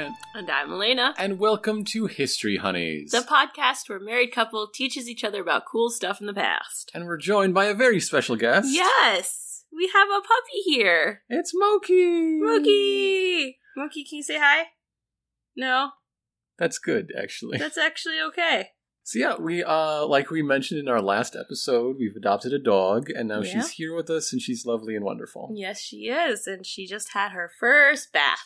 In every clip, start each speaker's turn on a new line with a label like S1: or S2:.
S1: And I'm Elena,
S2: And welcome to History Honeys.
S1: the podcast where a married couple teaches each other about cool stuff in the past.
S2: and we're joined by a very special guest.
S1: Yes, we have a puppy here.
S2: It's Moki.
S1: Mookie! Mookie, can you say hi? No,
S2: That's good, actually.
S1: that's actually okay.
S2: So yeah, we uh like we mentioned in our last episode, we've adopted a dog, and now
S1: Yeah.
S2: she's here with us, and she's lovely and wonderful.
S1: Yes, she is, and she just had her first bath.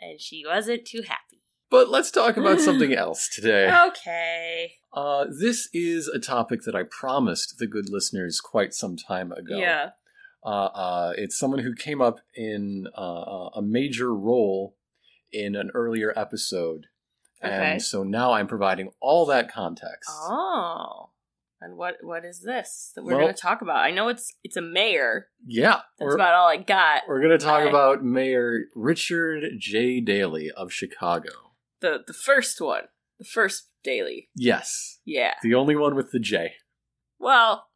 S1: And she wasn't too happy.
S2: But let's talk about something else today.
S1: Okay.
S2: Uh, this is a topic that I promised the good listeners quite some time ago.
S1: Yeah.
S2: Uh, uh, it's someone who came up in uh, a major role in an earlier episode.
S1: Okay.
S2: And so now I'm providing all that context.
S1: Oh. And what what is this that we're
S2: Well-
S1: going to talk about? I know it's it's a mayor.
S2: Yeah.
S1: That's about all I got.
S2: we're going to talk about Mayor Richard J. Daley of Chicago.
S1: The the first one, the first Daley.
S2: Yes.
S1: Yeah.
S2: The only one with the J.
S1: Well,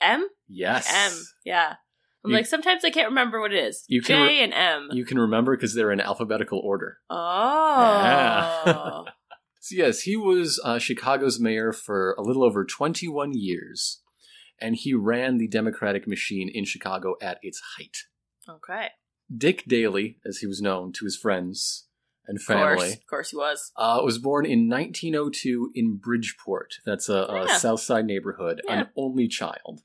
S1: M.
S2: Yes.
S1: M. Yeah. I'm
S2: You-
S1: like sometimes I can't remember what it is.
S2: You
S1: J
S2: can re-
S1: and M.
S2: You can remember because they're in alphabetical order.
S1: oh.
S2: So, yes, he was uh, Chicago's mayor for a little over 21 years, and he ran the Democratic machine in Chicago at its height.
S1: okay.
S2: Dick Daley, as he was known to his friends and
S1: Of course,
S2: family,
S1: of course he was.
S2: uh, was born in 1902 in Bridgeport. That's a, a
S1: Yeah.
S2: South Side neighborhood,
S1: Yeah.
S2: an only child.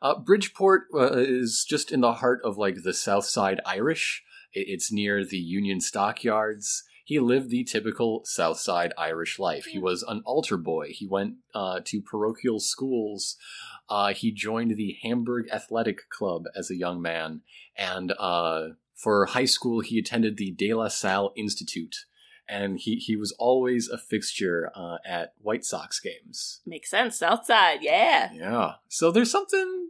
S2: Uh, Bridgeport uh, is just in the heart of like the South Side Irish. It's near the Union Stockyards. He lived the typical Southside Irish life. He was an altar boy. He went uh, to parochial schools. Uh, he joined the Hamburg Athletic Club as a young man, and uh, for high school, he attended the De La Salle Institute and he, he was always a fixture uh, at White Sox games.
S1: Makes sense. Southside, yeah.
S2: Yeah. So there's something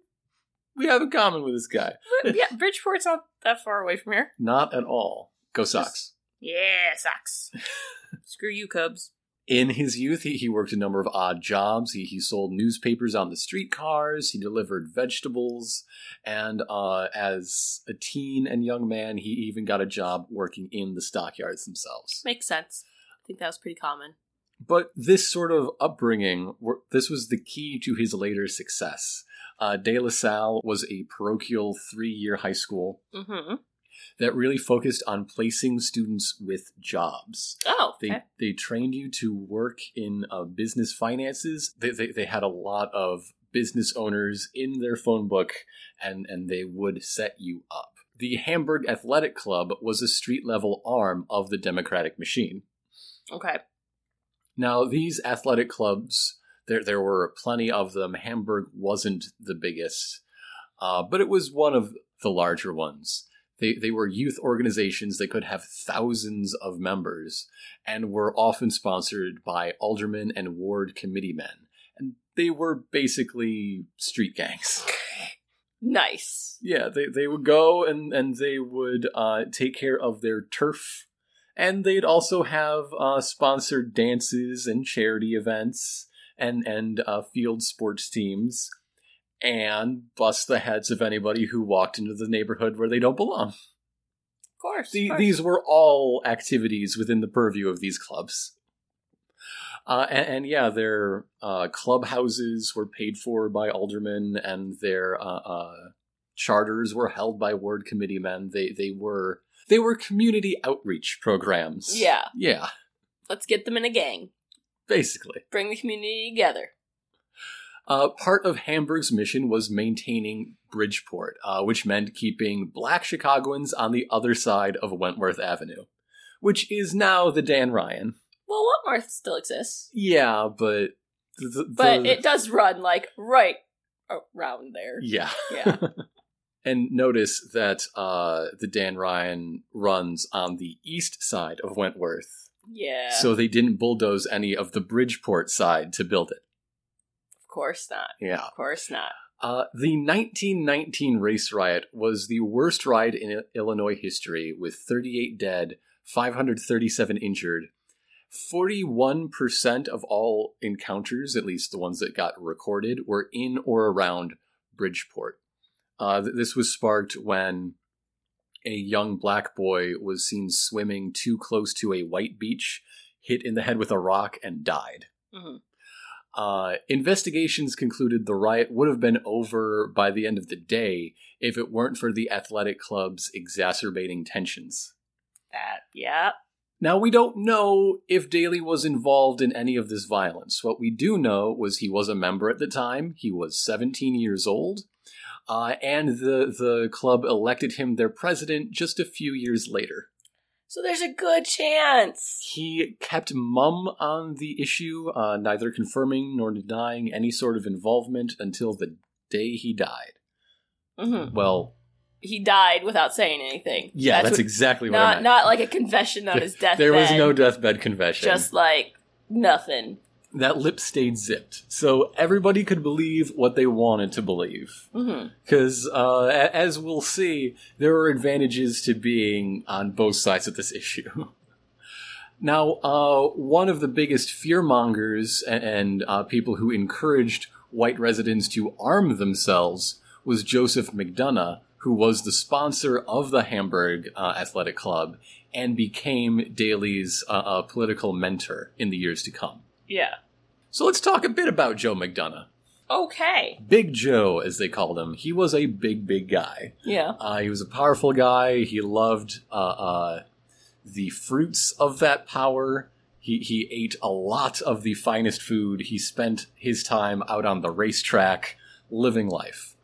S2: we have in common with this guy.
S1: Yeah, Bridgeport's not that far away from here.
S2: Not at all. Go Sox.
S1: Yeah, sucks. Screw you, Cubs.
S2: In his youth, he, he worked a number of odd jobs. He, he sold newspapers on the streetcars, he delivered vegetables, and uh, as a teen and young man, he even got a job working in the stockyards themselves.
S1: Makes sense. I think that was pretty common.
S2: But this sort of upbringing, this was the key to his later success. Uh, De La Salle was a parochial three year high school
S1: Mm-hmm.
S2: That really focused on placing students with jobs.
S1: Oh,
S2: They, they trained you to work in uh, business finances. They, they, they had a lot of business owners in their phone book, and, and they would set you up. The Hamburg Athletic Club was a street level arm of the Democratic machine.
S1: okay.
S2: Now, these athletic clubs, there there were plenty of them. Hamburg wasn't the biggest, uh, but it was one of the larger ones. They they were youth organizations that could have thousands of members and were often sponsored by aldermen and ward committee men. And they were basically street gangs.
S1: Nice.
S2: Yeah, they, they would go and, and they would uh, take care of their turf. And they'd also have uh, sponsored dances and charity events and, and uh, field sports teams and bust the heads of anybody who walked into the neighborhood where they don't belong.
S1: Of course.
S2: The,
S1: of course.
S2: these were all activities within the purview of these clubs. Uh, and, and yeah, their uh, clubhouses were paid for by aldermen, and their uh, uh, charters were held by ward committee men. They they were they were community outreach programs.
S1: Yeah.
S2: yeah,
S1: Let's get them in a gang.
S2: basically.
S1: Bring the community together.
S2: Uh, part of Hamburg's mission was maintaining Bridgeport, uh, which meant keeping black Chicagoans on the other side of Wentworth Avenue, which is now the Dan Ryan.
S1: Well, Wentworth still exists,
S2: Yeah, but the, the-
S1: but it does run like right around there.
S2: yeah.
S1: Yeah.
S2: And notice that uh, the Dan Ryan runs on the east side of Wentworth,
S1: Yeah.
S2: so they didn't bulldoze any of the Bridgeport side to build it.
S1: Of course not.
S2: Yeah.
S1: Of course not.
S2: Uh, the 1919 race riot was the worst riot in Illinois history, with 38 dead, 537 injured. 41% of all encounters, at least the ones that got recorded, were in or around Bridgeport. Uh, this was sparked when a young black boy was seen swimming too close to a white beach, hit in the head with a rock, and died.
S1: Mhm.
S2: Uh, investigations concluded the riot would have been over by the end of the day if it weren't for the athletic club's exacerbating tensions.
S1: That, yeah.
S2: Now, we don't know if Daley was involved in any of this violence. What we do know was he was a member at the time. He was 17 years old. Uh, and the, the club elected him their president just a few years later.
S1: So there's a good chance.
S2: He kept mum on the issue, uh, neither confirming nor denying any sort of involvement until the day he died.
S1: hmm
S2: Well,
S1: He died without saying anything.
S2: yeah, that's,
S1: what-
S2: exactly what I
S1: not not like a confession on his deathbed.
S2: there was no deathbed confession.
S1: just like nothing.
S2: That lip stayed zipped, so everybody could believe what they wanted to believe. Because, uh, a- as we'll see, there are advantages to being on both sides of this issue. now, uh, one of the biggest fearmongers and, and uh, people who encouraged white residents to arm themselves was Joseph McDonough, who was the sponsor of the Hamburg uh, Athletic Club and became Daley's uh, uh, political mentor in the years to come.
S1: Yeah.
S2: So let's talk a bit about Joe McDonough.
S1: Okay.
S2: Big Joe, as they called him. He was a big, big guy.
S1: Yeah.
S2: Uh, he was a powerful guy. He loved uh, uh, the fruits of that power. He, he ate a lot of the finest food. He spent his time out on the racetrack, living life.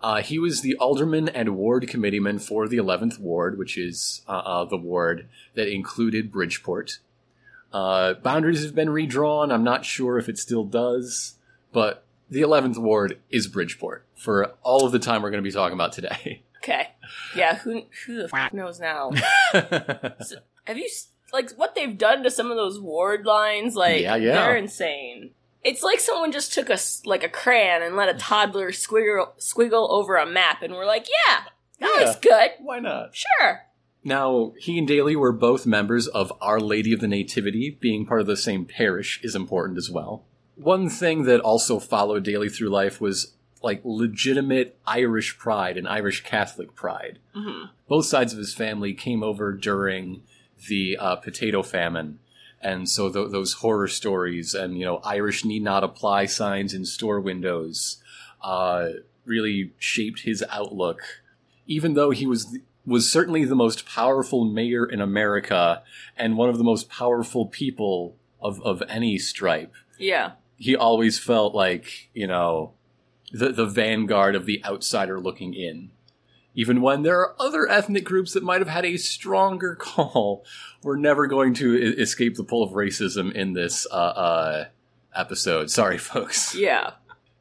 S2: Uh, he was the alderman and ward committeeman for the 11th ward, which is uh, uh, the ward that included Bridgeport. Uh, boundaries have been redrawn. I'm not sure if it still does, but the 11th ward is Bridgeport for all of the time we're going to be talking about today.
S1: Okay. Yeah. Who who the f- knows now? Have you like what they've done to some of those ward lines? Like,
S2: Yeah, yeah.
S1: they're insane. It's like someone just took a like a crayon and let a toddler squiggle squiggle over a map, and we're like, yeah, that
S2: Yeah.
S1: looks good.
S2: Why not?
S1: Sure.
S2: Now, he and Daley were both members of Our Lady of the Nativity. Being part of the same parish is important as well. One thing that also followed Daley through life was like legitimate Irish pride and Irish Catholic pride.
S1: hmm
S2: Both sides of his family came over during the uh, potato famine. And so th- those horror stories and, you know, Irish need not apply signs in store windows uh, really shaped his outlook. Even though he was was certainly the most powerful mayor in America and one of the most powerful people of, of any stripe,
S1: Yeah.
S2: he always felt like, you know, the, the vanguard of the outsider looking in. Even when there are other ethnic groups that might have had a stronger call, we're never going to e- escape the pull of racism in this uh, uh, episode. Sorry, folks.
S1: Yeah.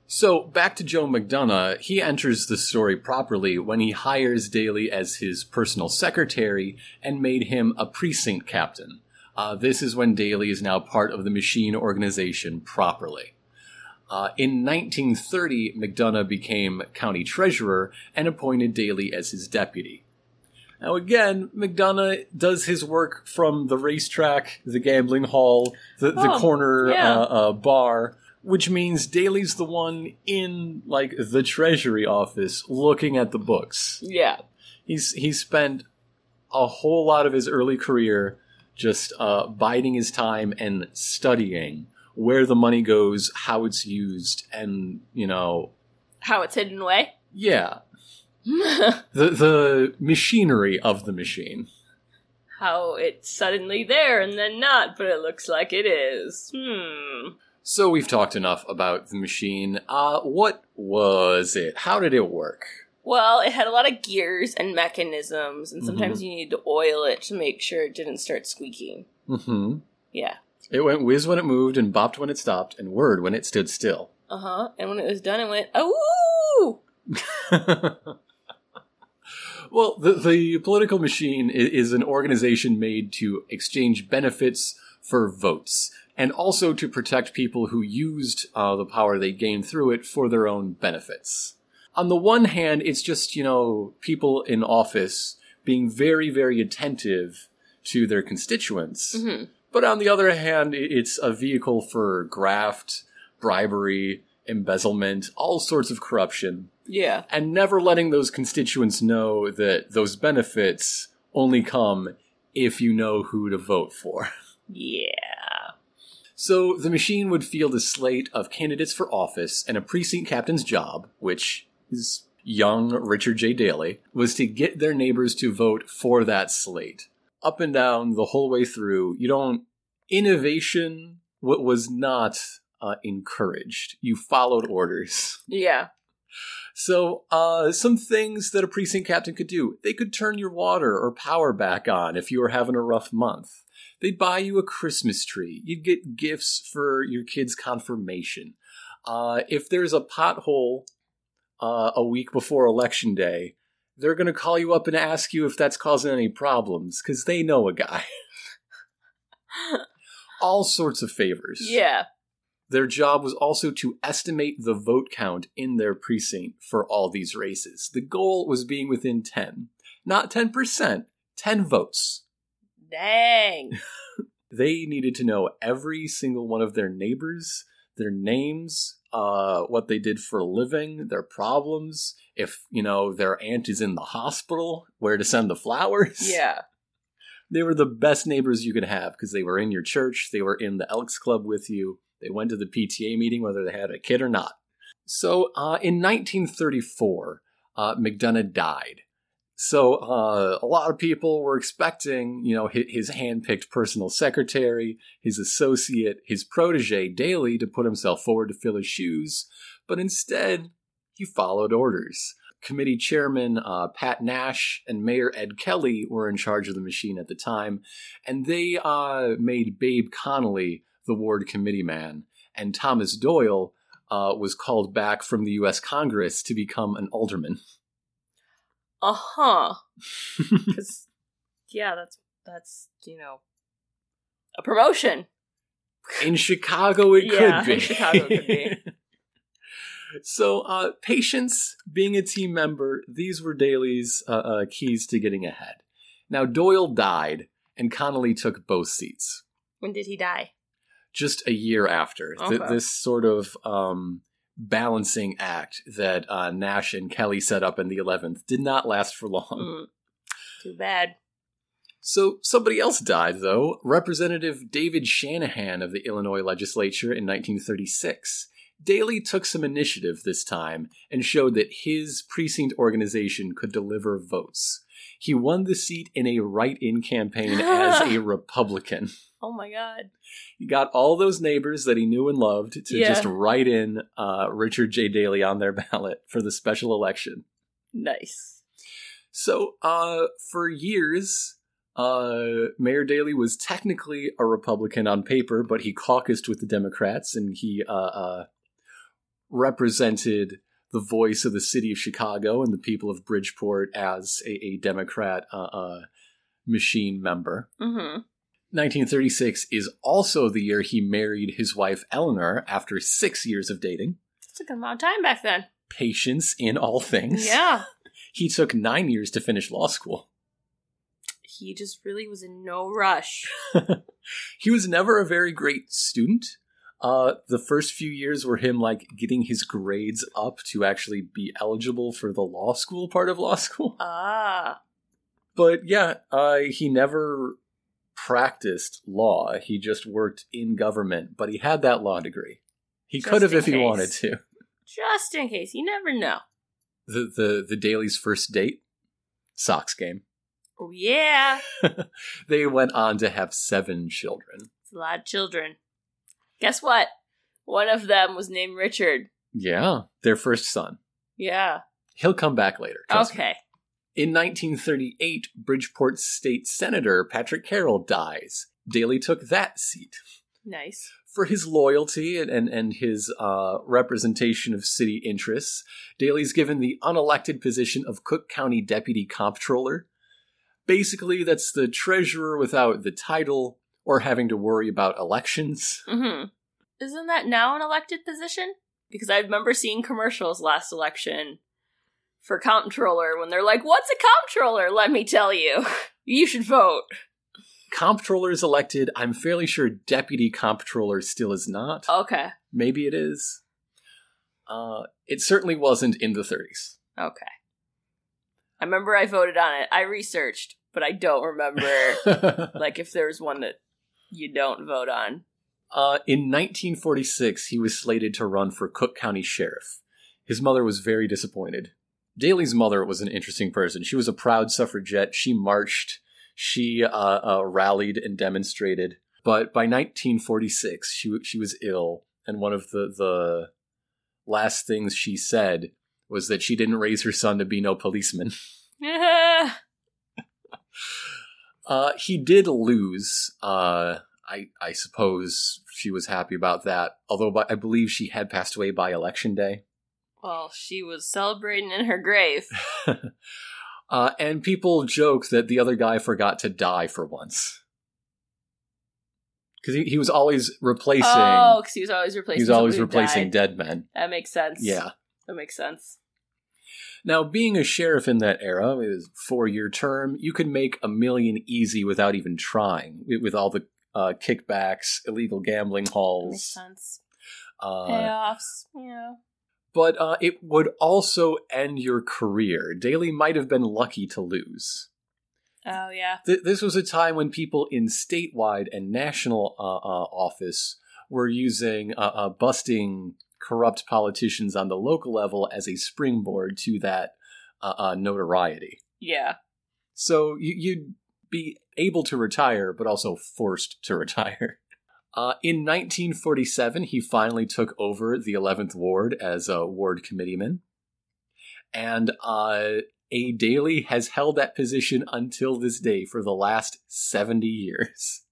S2: So back to Joe McDonough, he enters the story properly when he hires Daley as his personal secretary and made him a precinct captain. Uh, this is when Daley is now part of the machine organization properly. Uh, in 1930, McDonough became county treasurer and appointed Daley as his deputy. Now, again, McDonough does his work from the racetrack, the gambling hall, the, the
S1: Oh,
S2: corner
S1: yeah.
S2: uh, uh, bar, which means Daley's the one in like the treasury office looking at the books.
S1: Yeah.
S2: He's he spent a whole lot of his early career just uh, biding his time and studying where the money goes, how it's used, and you know,
S1: How it's hidden away.
S2: yeah, the the machinery of the machine.
S1: How it's suddenly there and then not, but it looks like it is. Hmm.
S2: So we've talked enough about the machine. Uh, what was it? How did it work?
S1: Well, it had a lot of gears and mechanisms, and sometimes
S2: Mm-hmm.
S1: you needed to oil it to make sure it didn't start squeaking.
S2: hmm
S1: Yeah.
S2: It went whiz when it moved, and bopped when it stopped, and whirred when it stood still.
S1: Uh huh. And when it was done, it went, oh!
S2: well, the, the political machine is an organization made to exchange benefits for votes, and also to protect people who used uh, the power they gained through it for their own benefits. On the one hand, it's just, you know, people in office being very, very attentive to their constituents.
S1: hmm
S2: But on the other hand, it's a vehicle for graft, bribery, embezzlement, all sorts of corruption.
S1: Yeah.
S2: and never letting those constituents know that those benefits only come if you know who to vote for.
S1: Yeah.
S2: So the machine would field a slate of candidates for office, and a precinct captain's job, which is young Richard J. Daley, was to get their neighbors to vote for that slate. Up and down the whole way through, you don't. Innovation wa- was not uh, encouraged. You followed orders.
S1: Yeah.
S2: So, uh, some things that a precinct captain could do. They could turn your water or power back on if you were having a rough month. They'd buy you a Christmas tree. You'd get gifts for your kid's confirmation. Uh, if there's a pothole uh, a week before election day, they're going to call you up and ask you if that's causing any problems because they know a guy. All sorts of favors.
S1: Yeah.
S2: Their job was also to estimate the vote count in their precinct for all these races. The goal was being within 10, not 10%, 10 votes.
S1: Dang.
S2: They needed to know every single one of their neighbors, their names, uh, what they did for a living, their problems, if, you know, their aunt is in the hospital, where to send the flowers.
S1: Yeah.
S2: They were the best neighbors you could have because they were in your church, they were in the Elks Club with you, they went to the PTA meeting whether they had a kid or not. So uh, in 1934, uh, McDonough died. So uh, a lot of people were expecting, you know, his, hand-picked personal secretary, his associate, his protege Daley to put himself forward to fill his shoes, but instead he followed orders. Committee chairman uh, Pat Nash and Mayor Ed Kelly were in charge of the machine at the time, and they uh, made Babe Connolly the ward committee man, and Thomas Doyle uh, was called back from the U.S. Congress to become an alderman.
S1: Uh huh. Because, yeah, that's, that's, you know, a promotion.
S2: In Chicago, it
S1: Yeah,
S2: could be.
S1: in Chicago it could be.
S2: so, uh, patience, being a team member, these were Daley's uh, uh, keys to getting ahead. Now, Doyle died, and Connolly took both seats.
S1: When did he die?
S2: just a year after Th- this sort of um, balancing act that uh, Nash and Kelly set up in the 11th did not last for long.
S1: Mm. Too bad.
S2: So somebody else died, though. Representative David Shanahan of the Illinois legislature in 1936. Daley took some initiative this time and showed that his precinct organization could deliver votes. He won the seat in a write in campaign as a Republican.
S1: Oh my god.
S2: He got all those neighbors that he knew and loved to
S1: Yeah.
S2: just write in uh, Richard J. Daley on their ballot for the special election.
S1: Nice.
S2: So, uh, for years, uh, Mayor Daley was technically a Republican on paper, but he caucused with the Democrats and he uh, uh, represented the voice of the city of Chicago and the people of Bridgeport as a, a Democrat uh, uh, machine member.
S1: Mm-hmm.
S2: 1936 is also the year he married his wife Eleanor after six years of dating.
S1: It's a long time back then.
S2: Patience in all things.
S1: Yeah.
S2: He took nine years to finish law school.
S1: He just really was in no rush.
S2: he was never a very great student. Uh, the first few years were him like getting his grades up to actually be eligible for the law school part of law school.
S1: Ah.
S2: But yeah, uh, he never practiced law. He just worked in government, but he had that law degree. He
S1: Just
S2: could have if he wanted to.
S1: Just in case. You never know.
S2: The the the Daley's first date, Sox game.
S1: Oh yeah.
S2: they went on to have seven children.
S1: It's a lot of children. Guess what? One of them was named Richard.
S2: Yeah, their first son.
S1: Yeah.
S2: He'll come back later. trust me.
S1: Okay.
S2: In 1938, Bridgeport State Senator Patrick Carroll dies. Daley took that seat.
S1: Nice.
S2: For his loyalty and, and, and his uh, representation of city interests, Daley's given the unelected position of Cook County Deputy Comptroller. Basically, that's the treasurer without the title or having to worry about elections.
S1: Mm-hmm. Isn't that now an elected position? Because I remember seeing commercials last election for comptroller when they're like, "What's a comptroller?" Let me tell you, you should vote.
S2: Comptroller is elected. I'm fairly sure Deputy Comptroller still is not.
S1: Okay.
S2: Maybe it is. Uh, it certainly wasn't in the 30s.
S1: Okay. I remember I voted on it. I researched, but I don't remember like if there was one that you don't vote on.
S2: Uh, in 1946, he was slated to run for Cook County Sheriff. His mother was very disappointed. Daley's mother was an interesting person. She was a proud suffragette. She marched, she uh, uh, rallied and demonstrated. But by 1946, she she was ill, and one of the the last things she said was that she didn't raise her son to be no policeman. uh, he did lose. Uh, I I suppose she was happy about that. Although by, I believe she had passed away by election day.
S1: well, she was celebrating in her grave.
S2: uh, and people joke that the other guy forgot to die for once. Because he, he was always replacing.
S1: Oh, because he was always
S2: he
S1: replacing.
S2: was always replacing dead men.
S1: That makes sense.
S2: Yeah.
S1: that makes sense.
S2: Now, being a sheriff in that era, it was a four-year term, you could make a million easy without even trying. With all the uh, kickbacks, illegal gambling halls. Uh,
S1: Payoffs. Yeah.
S2: but uh, it would also end your career. Daley might have been lucky to lose.
S1: Oh yeah.
S2: Th- this was a time when people in statewide and national uh, uh, office were using uh, uh, busting corrupt politicians on the local level as a springboard to that uh, uh, notoriety.
S1: Yeah.
S2: So you, you'd be able to retire, but also forced to retire. Uh, in 1947, he finally took over the 11th Ward as a ward committeeman. And uh, A. Daley has held that position until this day for the last 70 years.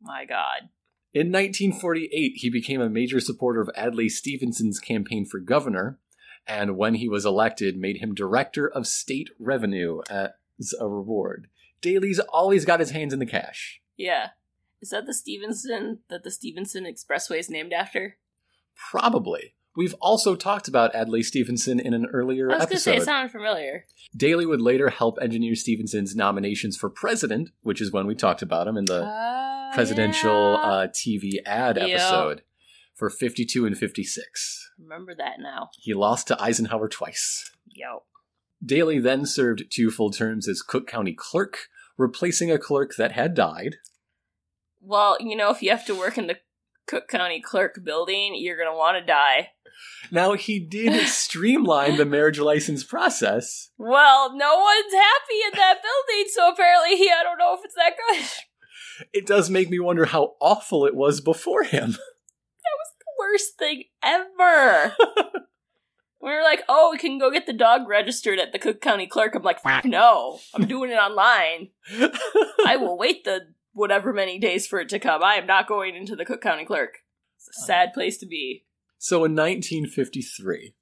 S1: My God.
S2: In 1948, he became a major supporter of Adlai Stevenson's campaign for governor, and when he was elected, made him director of state revenue as a reward. Daley's always got his hands in the cash.
S1: Yeah. Is that the Stevenson that the Stevenson Expressway is named after?
S2: Probably. We've also talked about Adlai Stevenson in an earlier episode.
S1: I was gonna say
S2: episode.
S1: it sounded familiar.
S2: Daley would later help engineer Stevenson's nominations for president, which is when we talked about him in the
S1: Oh,
S2: presidential
S1: yeah.
S2: uh, TV ad
S1: Yeah.
S2: episode for 52 and 56.
S1: Remember that now.
S2: He lost to Eisenhower twice.
S1: Yo.
S2: Daley then served two full terms as Cook County clerk, replacing a clerk that had died.
S1: Well, you know, if you have to work in the Cook County Clerk building, you're gonna want to die.
S2: Now, he did streamline the marriage license process.
S1: Well, no one's happy in that building, so apparently he I don't know if it's that good.
S2: It does make me wonder how awful it was before him.
S1: That was the worst thing ever. we were like, oh, we can go get the dog registered at the Cook County Clerk. I'm like, "Fuck no, I'm doing it online. I will wait the whatever many days for it to come. I am not going into the Cook County Clerk. It's a sad place to be.
S2: So in 1953,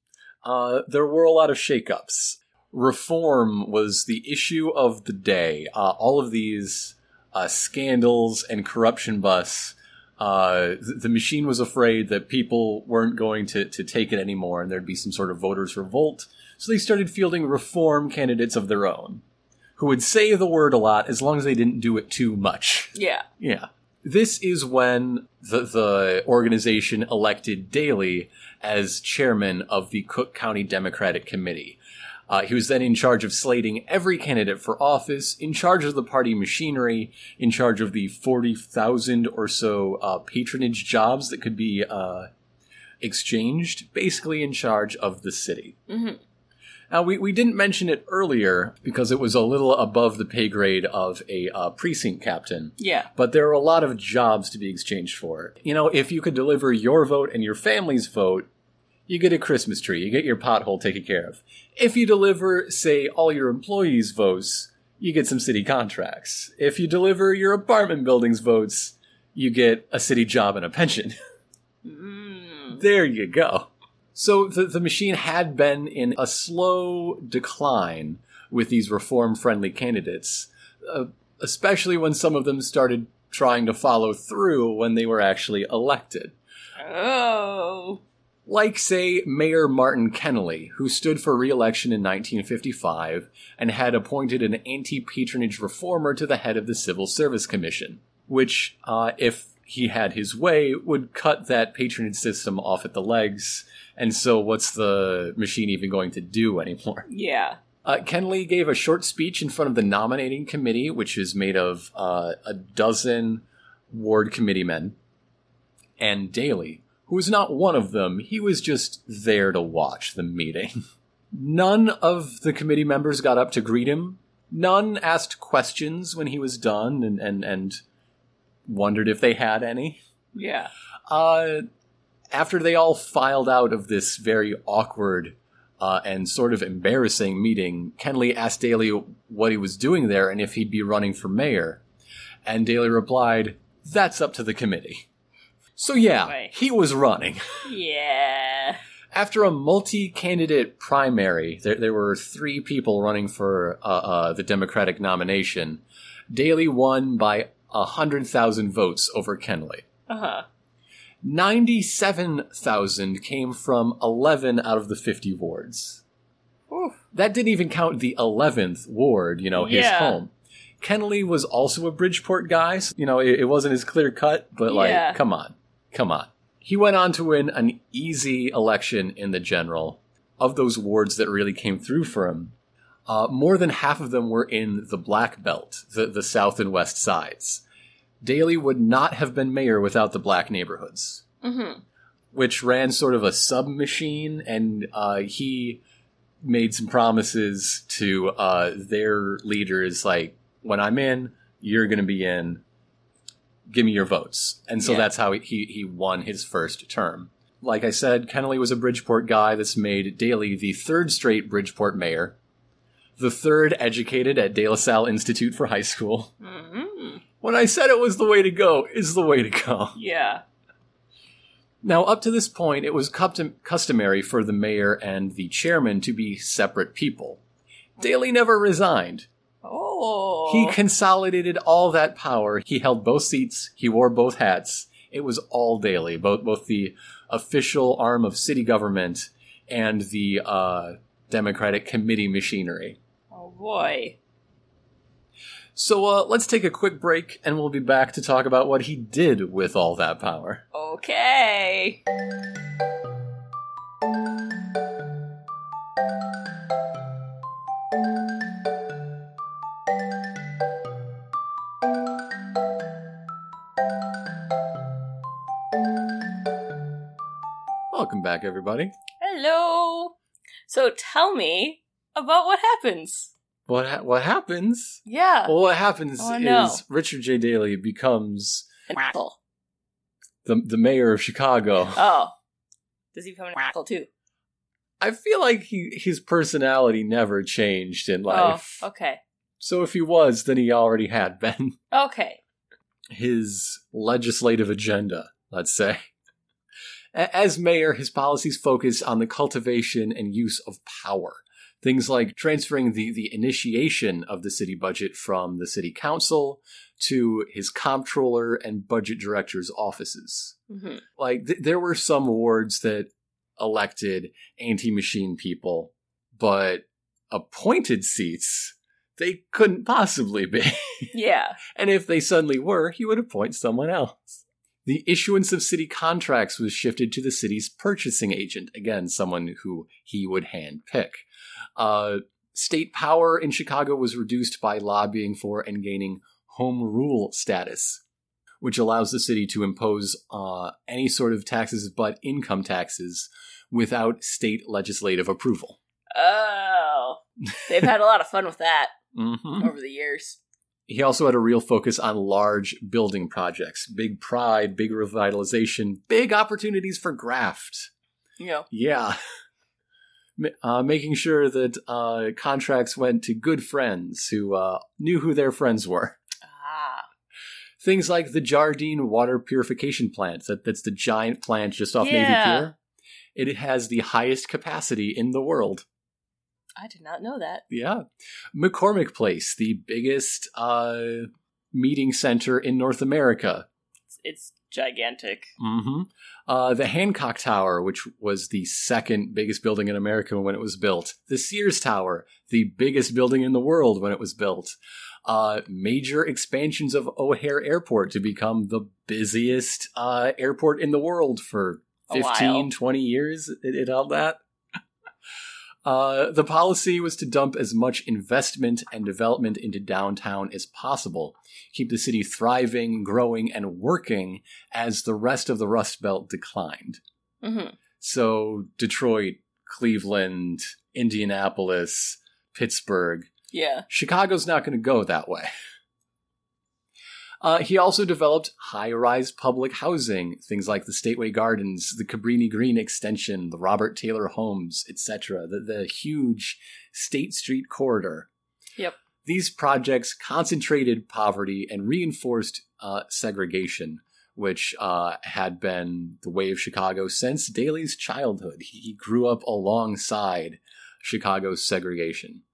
S2: uh, there were a lot of shakeups. Reform was the issue of the day. Uh, all of these uh, scandals and corruption busts. Uh, the machine was afraid that people weren't going to, to take it anymore and there'd be some sort of voters' revolt. So they started fielding reform candidates of their own who would say the word a lot as long as they didn't do it too much.
S1: Yeah.
S2: Yeah. This is when the, the organization elected Daley as chairman of the Cook County Democratic Committee. Uh, he was then in charge of slating every candidate for office, in charge of the party machinery, in charge of the 40,000 or so uh, patronage jobs that could be uh, exchanged, basically in charge of the city.
S1: hmm
S2: Now, we, we didn't mention it earlier because it was a little above the pay grade of a uh, precinct captain
S1: Yeah.
S2: but there are a lot of jobs to be exchanged for. You know, if you could deliver your vote and your family's vote, you get a Christmas tree, you get your pothole taken care of. If you deliver, say, all your employees' votes, you get some city contracts. If you deliver your apartment building's votes, you get a city job and a pension.
S1: Mm.
S2: there you go. So the, the machine had been in a slow decline with these reform friendly candidates, uh, especially when some of them started trying to follow through when they were actually elected.
S1: Oh.
S2: Like, say, Mayor Martin Kennelly, who stood for re election in 1955 and had appointed an anti patronage reformer to the head of the Civil Service Commission, which, uh, if he had his way, would cut that patronage system off at the legs. And so, what's the machine even going to do anymore?
S1: Yeah.
S2: Uh, Kennelly gave a short speech in front of the nominating committee, which is made of uh, a dozen ward committeemen, and Daley, who was not one of them. He was just there to watch the meeting. None of the committee members got up to greet him. None asked questions when he was done and, and, and wondered if they had any.
S1: Yeah.
S2: Uh, after they all filed out of this very awkward uh, and sort of embarrassing meeting, Kennelly asked Daley what he was doing there and if he'd be running for mayor. And Daley replied, That's up to the committee. So, yeah,
S1: Right.
S2: he was running.
S1: Yeah.
S2: After a multi candidate primary, there, there were three people running for uh, uh, the Democratic nomination. Daley won by 100,000 votes over Kennelly.
S1: Uh huh.
S2: 97,000 came from 11 out of the 50 wards. Oof. That didn't even count the 11th ward, you know, his
S1: Yeah.
S2: home. Kennelly was also a Bridgeport guy. So, you know, it, it wasn't as clear cut, but like,
S1: Yeah.
S2: come on. Come on. He went on to win an easy election in the general. Of those wards that really came through for him, uh, more than half of them were in the Black Belt, the, the south and west sides. Daley would not have been mayor without the black neighborhoods
S1: Mm-hmm.
S2: which ran sort of a sub machine, and uh, he made some promises to uh, their leaders, like, when I'm in, you're going to be in. Give me your votes. And so
S1: Yeah.
S2: that's how he, he won his first term. Like I said, Kennelly was a Bridgeport guy that's made Daley the third straight Bridgeport mayor, the third educated at De La Salle Institute for High School.
S1: Mm-hmm.
S2: When I said it was the way to go, is the way to go.
S1: Yeah.
S2: Now, up to this point, it was custom- customary for the mayor and the chairman to be separate people. Daley never resigned.
S1: Oh.
S2: He consolidated all that power. He held both seats. He wore both hats. It was all Daley, both both the official arm of city government and the uh, Democratic committee machinery.
S1: oh boy.
S2: So uh, let's take a quick break, and we'll be back to talk about what he did with all that power.
S1: Okay.
S2: Back, everybody.
S1: Hello. So tell me about what happens.
S2: What ha- what happens?
S1: Yeah.
S2: Well, what happens
S1: Oh, no.
S2: is Richard J. Daley becomes
S1: An asshole.
S2: the the mayor of Chicago.
S1: Oh. Does he become an asshole too?
S2: I feel like he his personality never changed in oh, life.
S1: Oh, okay.
S2: So if he was, then he already had been.
S1: Okay.
S2: His legislative agenda, let's say. As mayor, his policies focus on the cultivation and use of power. Things like transferring the, the initiation of the city budget from the city council to his comptroller and budget director's offices.
S1: hmm
S2: like th- there were some wards that elected anti-machine people but appointed seats they couldn't possibly be
S1: Yeah.
S2: and if they suddenly were he would appoint someone else the issuance of city contracts was shifted to the city's purchasing agent again someone who he would hand pick uh, state power in chicago was reduced by lobbying for and gaining home rule status which allows the city to impose uh, any sort of taxes but income taxes without state legislative approval.
S1: Oh. They've had a lot of fun with that
S2: hmm
S1: over the years.
S2: He also had a real focus on large building projects, big pride, big revitalization, big opportunities for graft. Yeah. Yeah. Uh, making sure that uh, contracts went to good friends who uh, knew who their friends were.
S1: Ah.
S2: Things like the Jardine water purification plant. That, that's the giant plant just off Navy Pier. It has the highest capacity in the world.
S1: I did not know that.
S2: Yeah. McCormick Place, the biggest uh, meeting center in North America.
S1: It's, it's gigantic.
S2: hmm Uh, the Hancock Tower, which was the second biggest building in America when it was built. The Sears Tower, the biggest building in the world when it was built. uh, major expansions of O'Hare Airport to become the busiest uh, airport in the world for
S1: A
S2: 15, 20 years. It, it held that. Uh, the policy was to dump as much investment and development into downtown as possible, keep the city thriving, growing, and working as the rest of the Rust Belt declined.
S1: hmm
S2: So Detroit, Cleveland, Indianapolis, Pittsburgh,
S1: Yeah.
S2: Chicago's not going to go that way. Uh, he also developed high-rise public housing, things like the Stateway Gardens, the Cabrini Green extension, the Robert Taylor Homes, etc., the, the huge State Street corridor.
S1: Yep.
S2: These projects concentrated poverty and reinforced uh, segregation, which uh, had been the way of Chicago since Daley's childhood. He grew up alongside Chicago's segregation.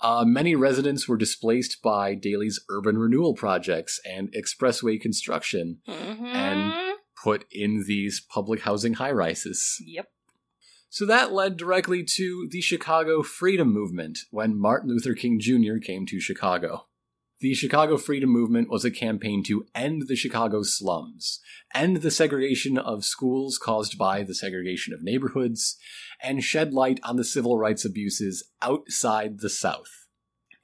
S2: Uh, many residents were displaced by Daley's urban renewal projects and expressway construction,
S1: hmm
S2: And- put in these public housing high rises.
S1: Yep.
S2: So that led directly to the Chicago Freedom Movement when Martin Luther King Jr. came to Chicago. The Chicago Freedom Movement was a campaign to end the Chicago slums, end the segregation of schools caused by the segregation of neighborhoods, and shed light on the civil rights abuses outside the South.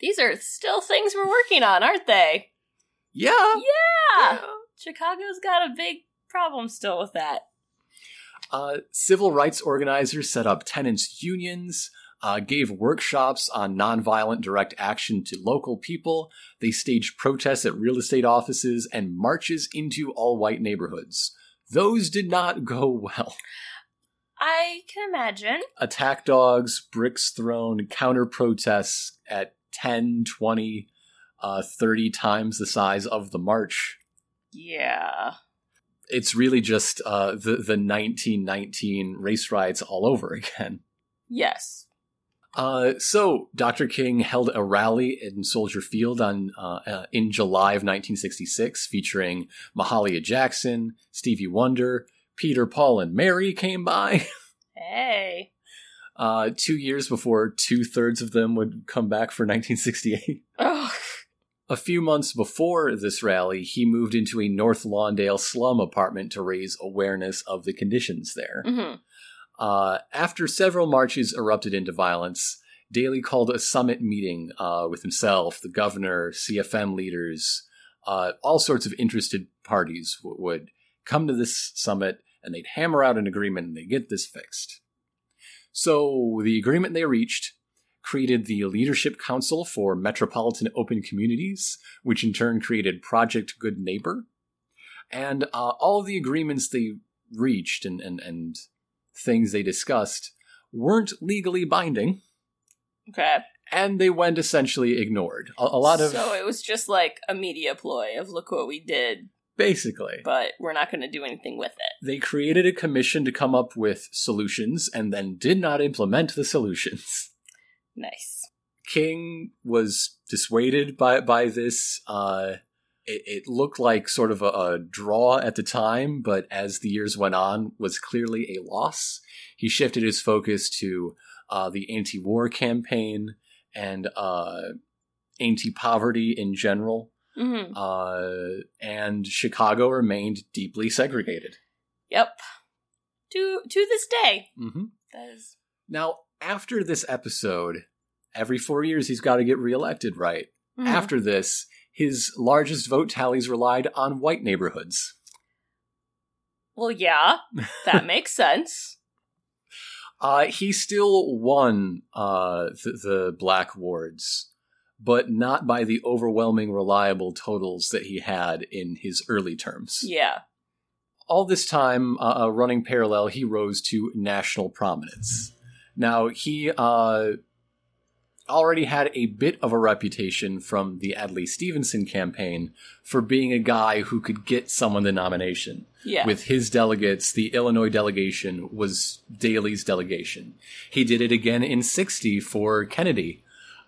S1: These are still things we're working on, aren't they?
S2: Yeah.
S1: Yeah. Chicago's got a big problem still with that.
S2: Uh, civil rights organizers set up tenants' unions, uh, gave workshops on nonviolent direct action to local people. They staged protests at real estate offices and marches into all white neighborhoods. Those did not go well.
S1: I can imagine.
S2: Attack dogs, bricks thrown, counter protests at 10, 20, uh, 30 times the size of the march.
S1: Yeah.
S2: It's really just uh, the, the 1919 race riots all over again.
S1: Yes.
S2: Uh, so Dr. King held a rally in Soldier Field on uh, uh, in July of 1966, featuring Mahalia Jackson, Stevie Wonder, Peter, Paul, and Mary came by.
S1: Hey.
S2: Uh, two years before two thirds of them would come back for 1968.
S1: Oh.
S2: A few months before this rally, he moved into a North Lawndale slum apartment to raise awareness of the conditions there.
S1: hmm
S2: Uh, after several marches erupted into violence, Daley called a summit meeting uh, with himself, the governor, CFM leaders, uh, all sorts of interested parties w- would come to this summit and they'd hammer out an agreement and they'd get this fixed. So the agreement they reached created the Leadership Council for Metropolitan Open Communities, which in turn created Project Good Neighbor. And uh, all of the agreements they reached and, and, and things they discussed weren't legally binding,
S1: Okay.
S2: and they went essentially ignored. A, a lot of
S1: So it was just like a media ploy of look what we did,
S2: basically.
S1: but we're not going to do anything with it.
S2: They created a commission to come up with solutions and then did not implement the solutions.
S1: Nice.
S2: King was dissuaded by by this. Uh, it, it looked like sort of a, a draw at the time, but as the years went on, was clearly a loss. He shifted his focus to uh, the anti-war campaign and uh, anti-poverty in general.
S1: hmm
S2: Uh, and Chicago remained deeply segregated.
S1: Yep. To to this day,
S2: Mm-hmm.
S1: that is
S2: Now, after this episode, every four years he's got to get reelected, right?
S1: Mhm.
S2: After this, his largest vote tallies relied on white neighborhoods.
S1: Well, yeah, that makes sense.
S2: Uh, he still won uh, the, the black wards, but not by the overwhelming reliable totals that he had in his early terms.
S1: Yeah.
S2: all this time uh, uh, running parallel, he rose to national prominence. Now, he uh, already had a bit of a reputation from the Adlai Stevenson campaign for being a guy who could get someone the nomination.
S1: Yeah.
S2: With his delegates, the Illinois delegation was Daley's delegation. He did it again in 60 for Kennedy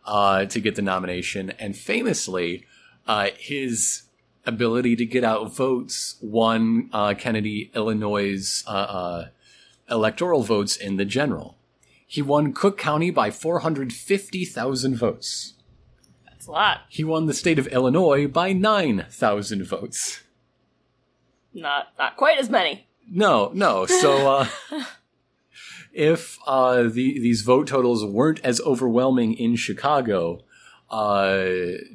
S2: uh, to get the nomination, and famously, uh, his ability to get out votes won uh, Kennedy Illinois' uh, uh, electoral votes in the general. He won Cook County by 450,000 votes.
S1: That's a lot.
S2: He won the state of Illinois by 9,000 votes.
S1: Not not quite as many.
S2: No, no. So, uh, if uh, the, these vote totals weren't as overwhelming in Chicago, uh,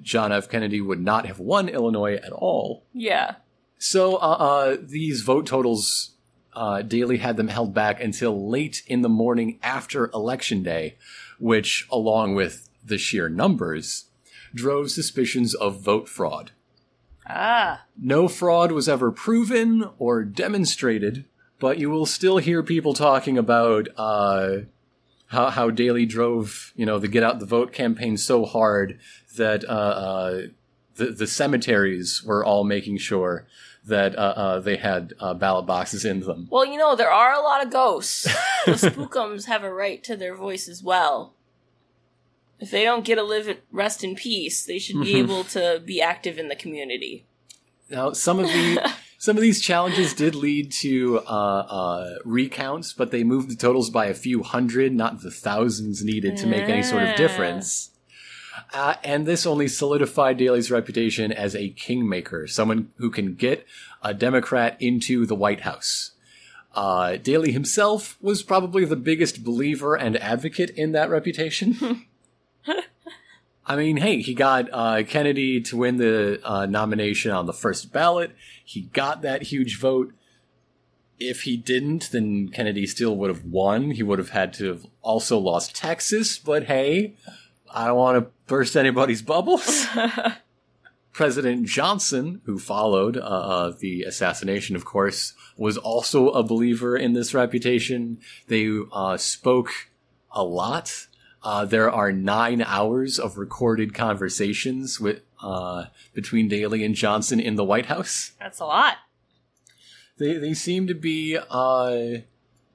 S2: John F. Kennedy would not have won Illinois at all.
S1: Yeah.
S2: So, uh, uh, these vote totals, uh, Daley had them held back until late in the morning after Election Day, which, along with the sheer numbers, drove suspicions of vote fraud.
S1: Ah.
S2: No fraud was ever proven or demonstrated, but you will still hear people talking about uh, how, how Daley drove, you know, the Get Out the Vote campaign so hard that uh, uh, the, the cemeteries were all making sure that uh, uh, they had uh, ballot boxes in them.
S1: Well, you know, there are a lot of ghosts. the spookums have a right to their voice as well. If they don't get a live rest in peace, they should be able to be active in the community.
S2: Now, some of the some of these challenges did lead to uh, uh, recounts, but they moved the totals by a few hundred, not the thousands needed to make any sort of difference. Uh, and this only solidified Daley's reputation as a kingmaker, someone who can get a Democrat into the White House. Uh, Daley himself was probably the biggest believer and advocate in that reputation. I mean, hey, he got uh, Kennedy to win the uh, nomination on the first ballot. He got that huge vote. If he didn't, then Kennedy still would have won. He would have had to have also lost Texas, but hey, I don't want to burst anybody's bubbles. President Johnson, who followed uh, uh, the assassination, of course, was also a believer in this reputation. They uh, spoke a lot. Uh, there are nine hours of recorded conversations with uh, between Daley and Johnson in the White House.
S1: That's a lot.
S2: They they seem to be uh,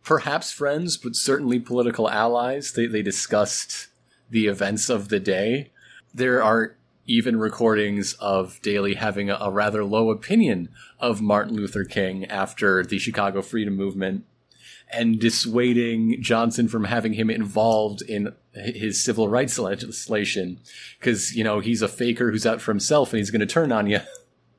S2: perhaps friends, but certainly political allies. They they discussed the events of the day. There are even recordings of Daley having a, a rather low opinion of Martin Luther King after the Chicago Freedom Movement and dissuading Johnson from having him involved in his civil rights legislation because you know he's a faker who's out for himself and he's going to turn on you.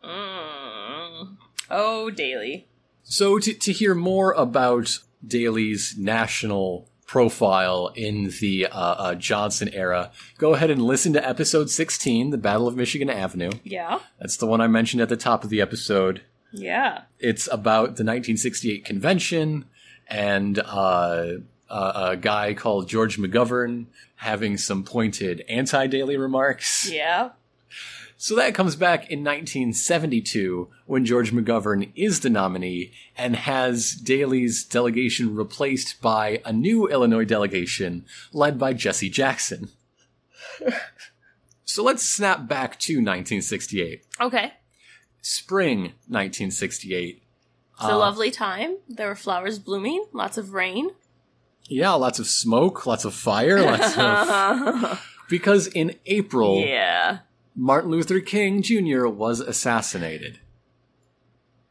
S1: Mm. Oh, Daley.
S2: So to to hear more about Daley's national profile in the uh, uh, Johnson era, go ahead and listen to episode 16, The Battle of Michigan Avenue.
S1: Yeah.
S2: That's the one I mentioned at the top of the episode.
S1: Yeah.
S2: It's about the 1968 convention and uh, a, a guy called George McGovern having some pointed anti Daley remarks.
S1: Yeah.
S2: So that comes back in 1972 when George McGovern is the nominee and has Daley's delegation replaced by a new Illinois delegation led by Jesse Jackson. so let's snap back to 1968.
S1: Okay.
S2: Spring 1968.
S1: It's a uh, lovely time. There were flowers blooming, lots of rain.
S2: Yeah, lots of smoke, lots of fire, lots of. Because in April,
S1: yeah.
S2: Martin Luther King Jr. was assassinated.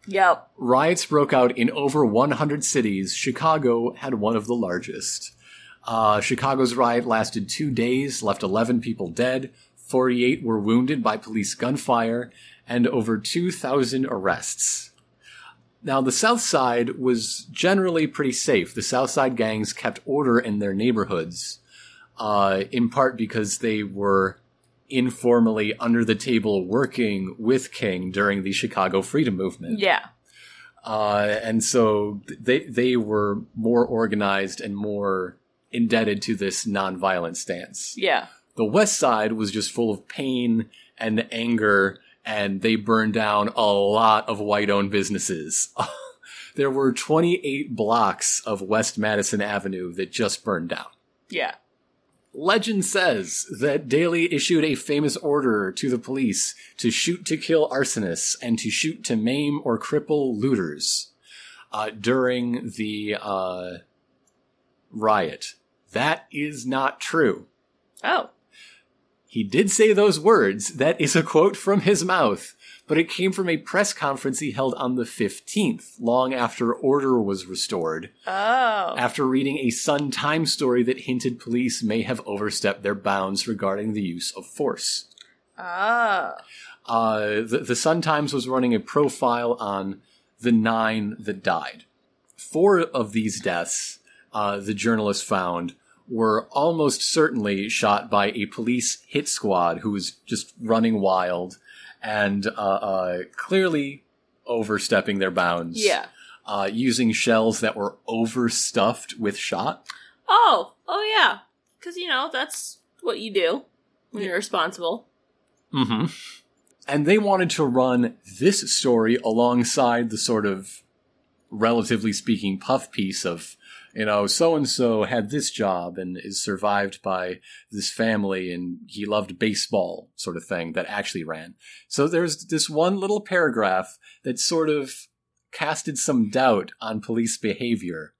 S1: Yep.
S2: Riots broke out in over 100 cities. Chicago had one of the largest. Uh, Chicago's riot lasted two days, left 11 people dead, 48 were wounded by police gunfire, and over 2,000 arrests. Now, the South Side was generally pretty safe. The South Side gangs kept order in their neighborhoods, uh, in part because they were informally under the table working with King during the Chicago Freedom Movement.
S1: Yeah.
S2: Uh, and so they they were more organized and more indebted to this nonviolent stance.
S1: Yeah.
S2: The West Side was just full of pain and anger, and they burned down a lot of white-owned businesses. there were 28 blocks of West Madison Avenue that just burned down.
S1: Yeah.
S2: Legend says that Daley issued a famous order to the police to shoot to kill arsonists and to shoot to maim or cripple looters uh, during the uh, riot. That is not true.
S1: Oh.
S2: He did say those words. That is a quote from his mouth. But it came from a press conference he held on the 15th, long after order was restored
S1: Oh.
S2: after reading a Sun Times story that hinted police may have overstepped their bounds regarding the use of force.
S1: Ah.
S2: Uh, the, the Sun Times was running a profile on the nine that died. Four of these deaths, uh, the journalist found, were almost certainly shot by a police hit squad who was just running wild and uh, uh, clearly overstepping their bounds.
S1: Yeah.
S2: Uh, using shells that were overstuffed with shot.
S1: Oh, oh yeah. Because, you know, that's what you do when you're responsible.
S2: Mm-hmm. And they wanted to run this story alongside the sort of, relatively speaking, puff piece of, you know, so and so had this job and is survived by this family and he loved baseball sort of thing that actually ran. So there's this one little paragraph that sort of casted some doubt on police behavior.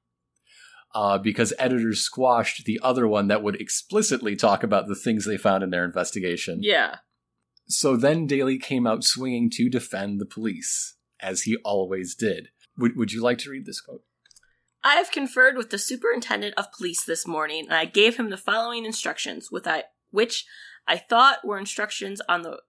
S2: Uh, because editors squashed the other one that would explicitly talk about the things they found in their investigation.
S1: Yeah.
S2: So then Daley came out swinging to defend the police, as he always did. Would, would you like to read this quote?
S1: I have conferred with the superintendent of police this morning, and I gave him the following instructions, with I, which I thought were instructions on the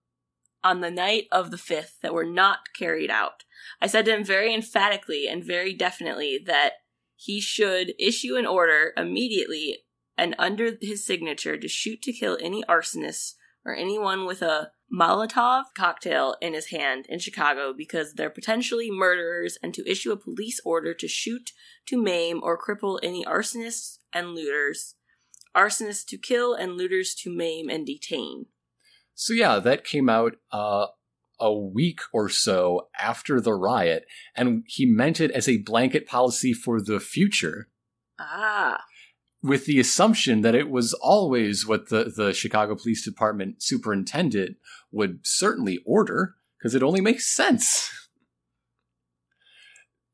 S1: on the night of the fifth that were not carried out. I said to him very emphatically and very definitely that he should issue an order immediately and under his signature to shoot to kill any arsonists or anyone with a Molotov cocktail in his hand in Chicago because they're potentially murderers and to issue a police order to shoot, to maim, or cripple any arsonists and looters. Arsonists to kill and looters to maim and detain.
S2: So yeah, that came out uh, a week or so after the riot, and he meant it as a blanket policy for the future.
S1: Ah.
S2: With the assumption that it was always what the, the Chicago Police Department superintendent would certainly order, because it only makes sense.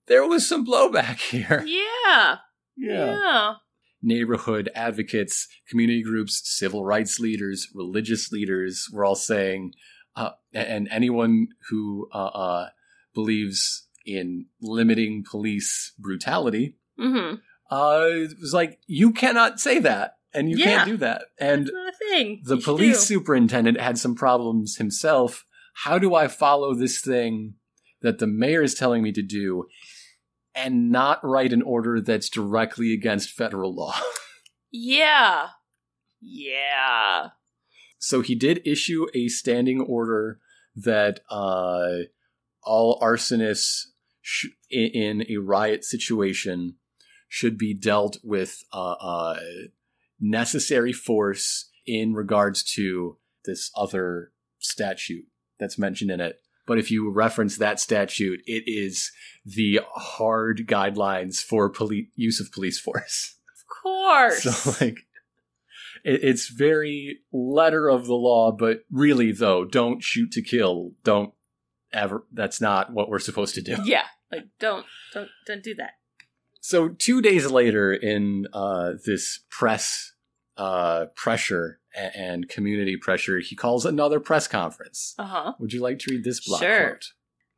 S2: There was some blowback here.
S1: Yeah. Yeah.
S2: Neighborhood advocates, community groups, civil rights leaders, religious leaders were all saying, uh, and anyone who uh, uh, believes in limiting police brutality
S1: Mm-hmm.
S2: Uh, it was like, you cannot say that, and you
S1: Yeah.
S2: can't do that. And
S1: That's not a thing.
S2: the
S1: You
S2: police
S1: do.
S2: superintendent had some problems himself. How do I follow this thing that the mayor is telling me to do and not write an order that's directly against federal law?
S1: Yeah. Yeah.
S2: so he did issue a standing order that uh, all arsonists sh- in a riot situation should be dealt with uh, uh, necessary force in regards to this other statute that's mentioned in it. But if you reference that statute, it is the hard guidelines for poli- use of police force.
S1: Of course.
S2: So like it, it's very letter of the law, but really though, don't shoot to kill. Don't ever that's not what we're supposed to do.
S1: yeah. Like don't don't don't do that.
S2: So two days later in uh this press uh pressure and community pressure, he calls another press conference.
S1: Uh-huh.
S2: Would you like to read this block
S1: Sure.
S2: quote?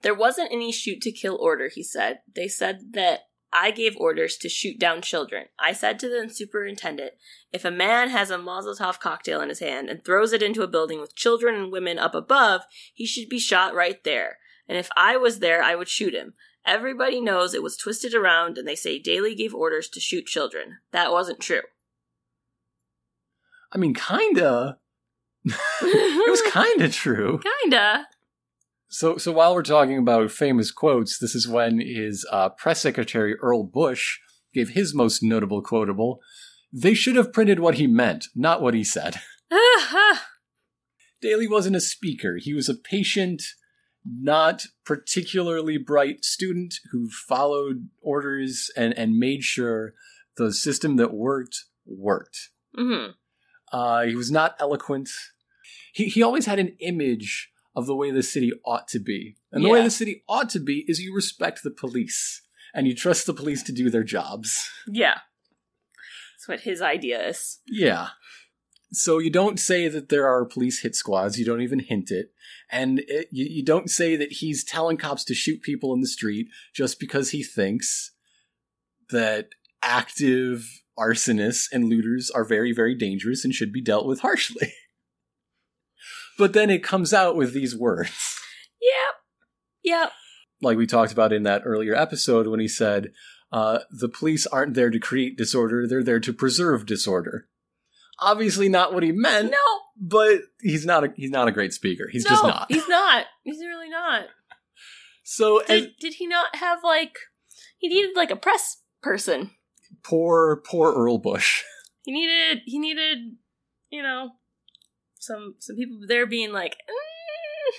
S1: There wasn't any shoot to kill order, he said. They said that I gave orders to shoot down children. I said to the superintendent, if a man has a Molotov cocktail in his hand and throws it into a building with children and women up above, he should be shot right there. And if I was there, I would shoot him. Everybody knows it was twisted around and they say Daley gave orders to shoot children. That wasn't true.
S2: I mean kinda. It was kinda true.
S1: Kinda.
S2: So, so while we're talking about famous quotes, this is when his uh, press secretary Earl Bush gave his most notable quotable. They should have printed what he meant, not what he said. Daley wasn't a speaker. He was a patient, not particularly bright student who followed orders and, and made sure the system that worked worked.
S1: hmm
S2: Uh, he was not eloquent. He, he always had an image of the way the city ought to be. And the way the city ought to be is you respect the police and you trust the police to do their jobs.
S1: Yeah. That's what his idea is.
S2: Yeah. So you don't say that there are police hit squads. You don't even hint it. And it, you, you don't say that he's telling cops to shoot people in the street just because he thinks that active arsonists and looters are very, very dangerous and should be dealt with harshly. But then it comes out with these words.
S1: Yep. Yep.
S2: Like we talked about in that earlier episode when he said, uh, the police aren't there to create disorder, they're there to preserve disorder. Obviously not what he meant,
S1: No.
S2: but he's not a he's not a great speaker. He's
S1: no,
S2: just not.
S1: He's not. He's really not.
S2: So as,
S1: Did, did he not have like he needed like a press person.
S2: poor poor Earl Bush.
S1: He needed he needed you know some some people there being like "Mm,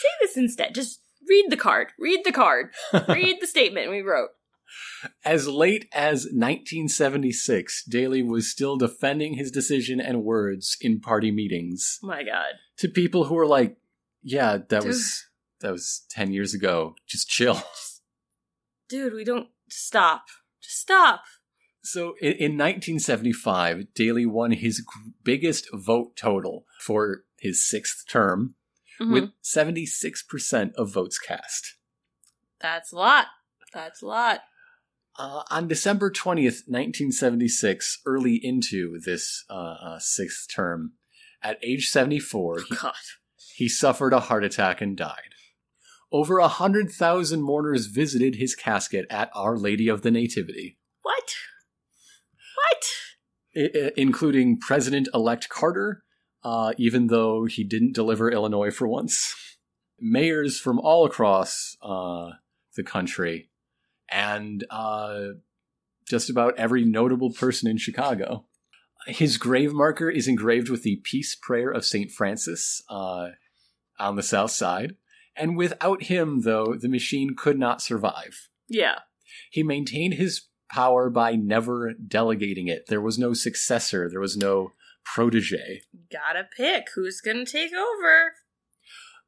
S1: say this instead. Just read the card. Read the card. read the statement we wrote.
S2: As late as 1976, Daley was still defending his decision and words in party meetings
S1: my god.
S2: to people who were like, "Yeah, that was that was 10 years ago. Just chill."
S1: Dude, we don't stop. Just stop.
S2: So in, in 1975, Daley won his g- biggest vote total for his sixth term
S1: Mhm.
S2: with 76% of votes cast.
S1: That's a lot. That's a lot.
S2: Uh, on December 20th, 1976, early into this uh, uh, sixth term, at age 74, he, he suffered a heart attack and died. Over a 100,000 mourners visited his casket at Our Lady of the Nativity.
S1: What? What?
S2: I- including President elect Carter, uh, even though he didn't deliver Illinois for once, mayors from all across uh, the country, and uh, just about every notable person in Chicago. His grave marker is engraved with the Peace Prayer of St. Francis uh, on the south side. And without him, though, the machine could not survive.
S1: Yeah.
S2: He maintained his power by never delegating it. There was no successor, there was no protege.
S1: Gotta pick who's gonna take over.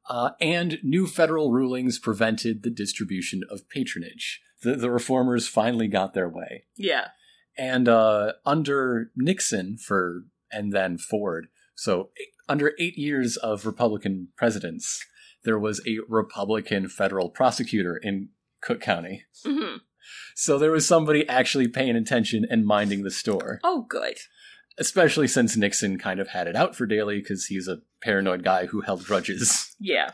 S2: Uh, and new federal rulings prevented the distribution of patronage. The, the reformers finally got their way.
S1: Yeah.
S2: And uh, under Nixon for and then Ford, so under eight years of Republican presidents, there was a Republican federal prosecutor in Cook County.
S1: hmm
S2: So there was somebody actually paying attention and minding the store.
S1: Oh, good.
S2: especially since Nixon kind of had it out for Daley because he's a paranoid guy who held grudges.
S1: Yeah.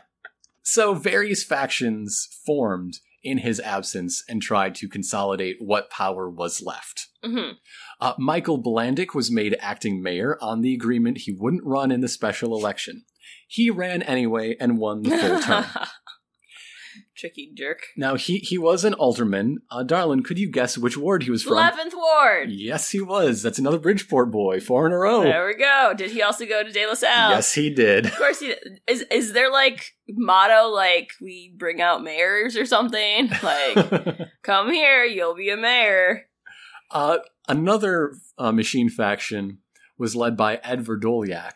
S2: So various factions formed in his absence and tried to consolidate what power was left.
S1: hmm
S2: Uh, Michael Bilandic was made acting mayor on the agreement he wouldn't run in the special election. He ran anyway and won the full term.
S1: Tricky jerk.
S2: now he he was an alderman. Uh, Darlin, could you guess which ward he was from?
S1: Eleventh Ward.
S2: Yes, he was. That's another Bridgeport boy, four in a row.
S1: There we go. Did he also go to De La Salle?
S2: Yes, he did.
S1: Of course he did. Is is there like motto like we bring out mayors or something? Like come here, you'll be a mayor.
S2: Uh, another uh, machine faction was led by Ed Vrdolyak.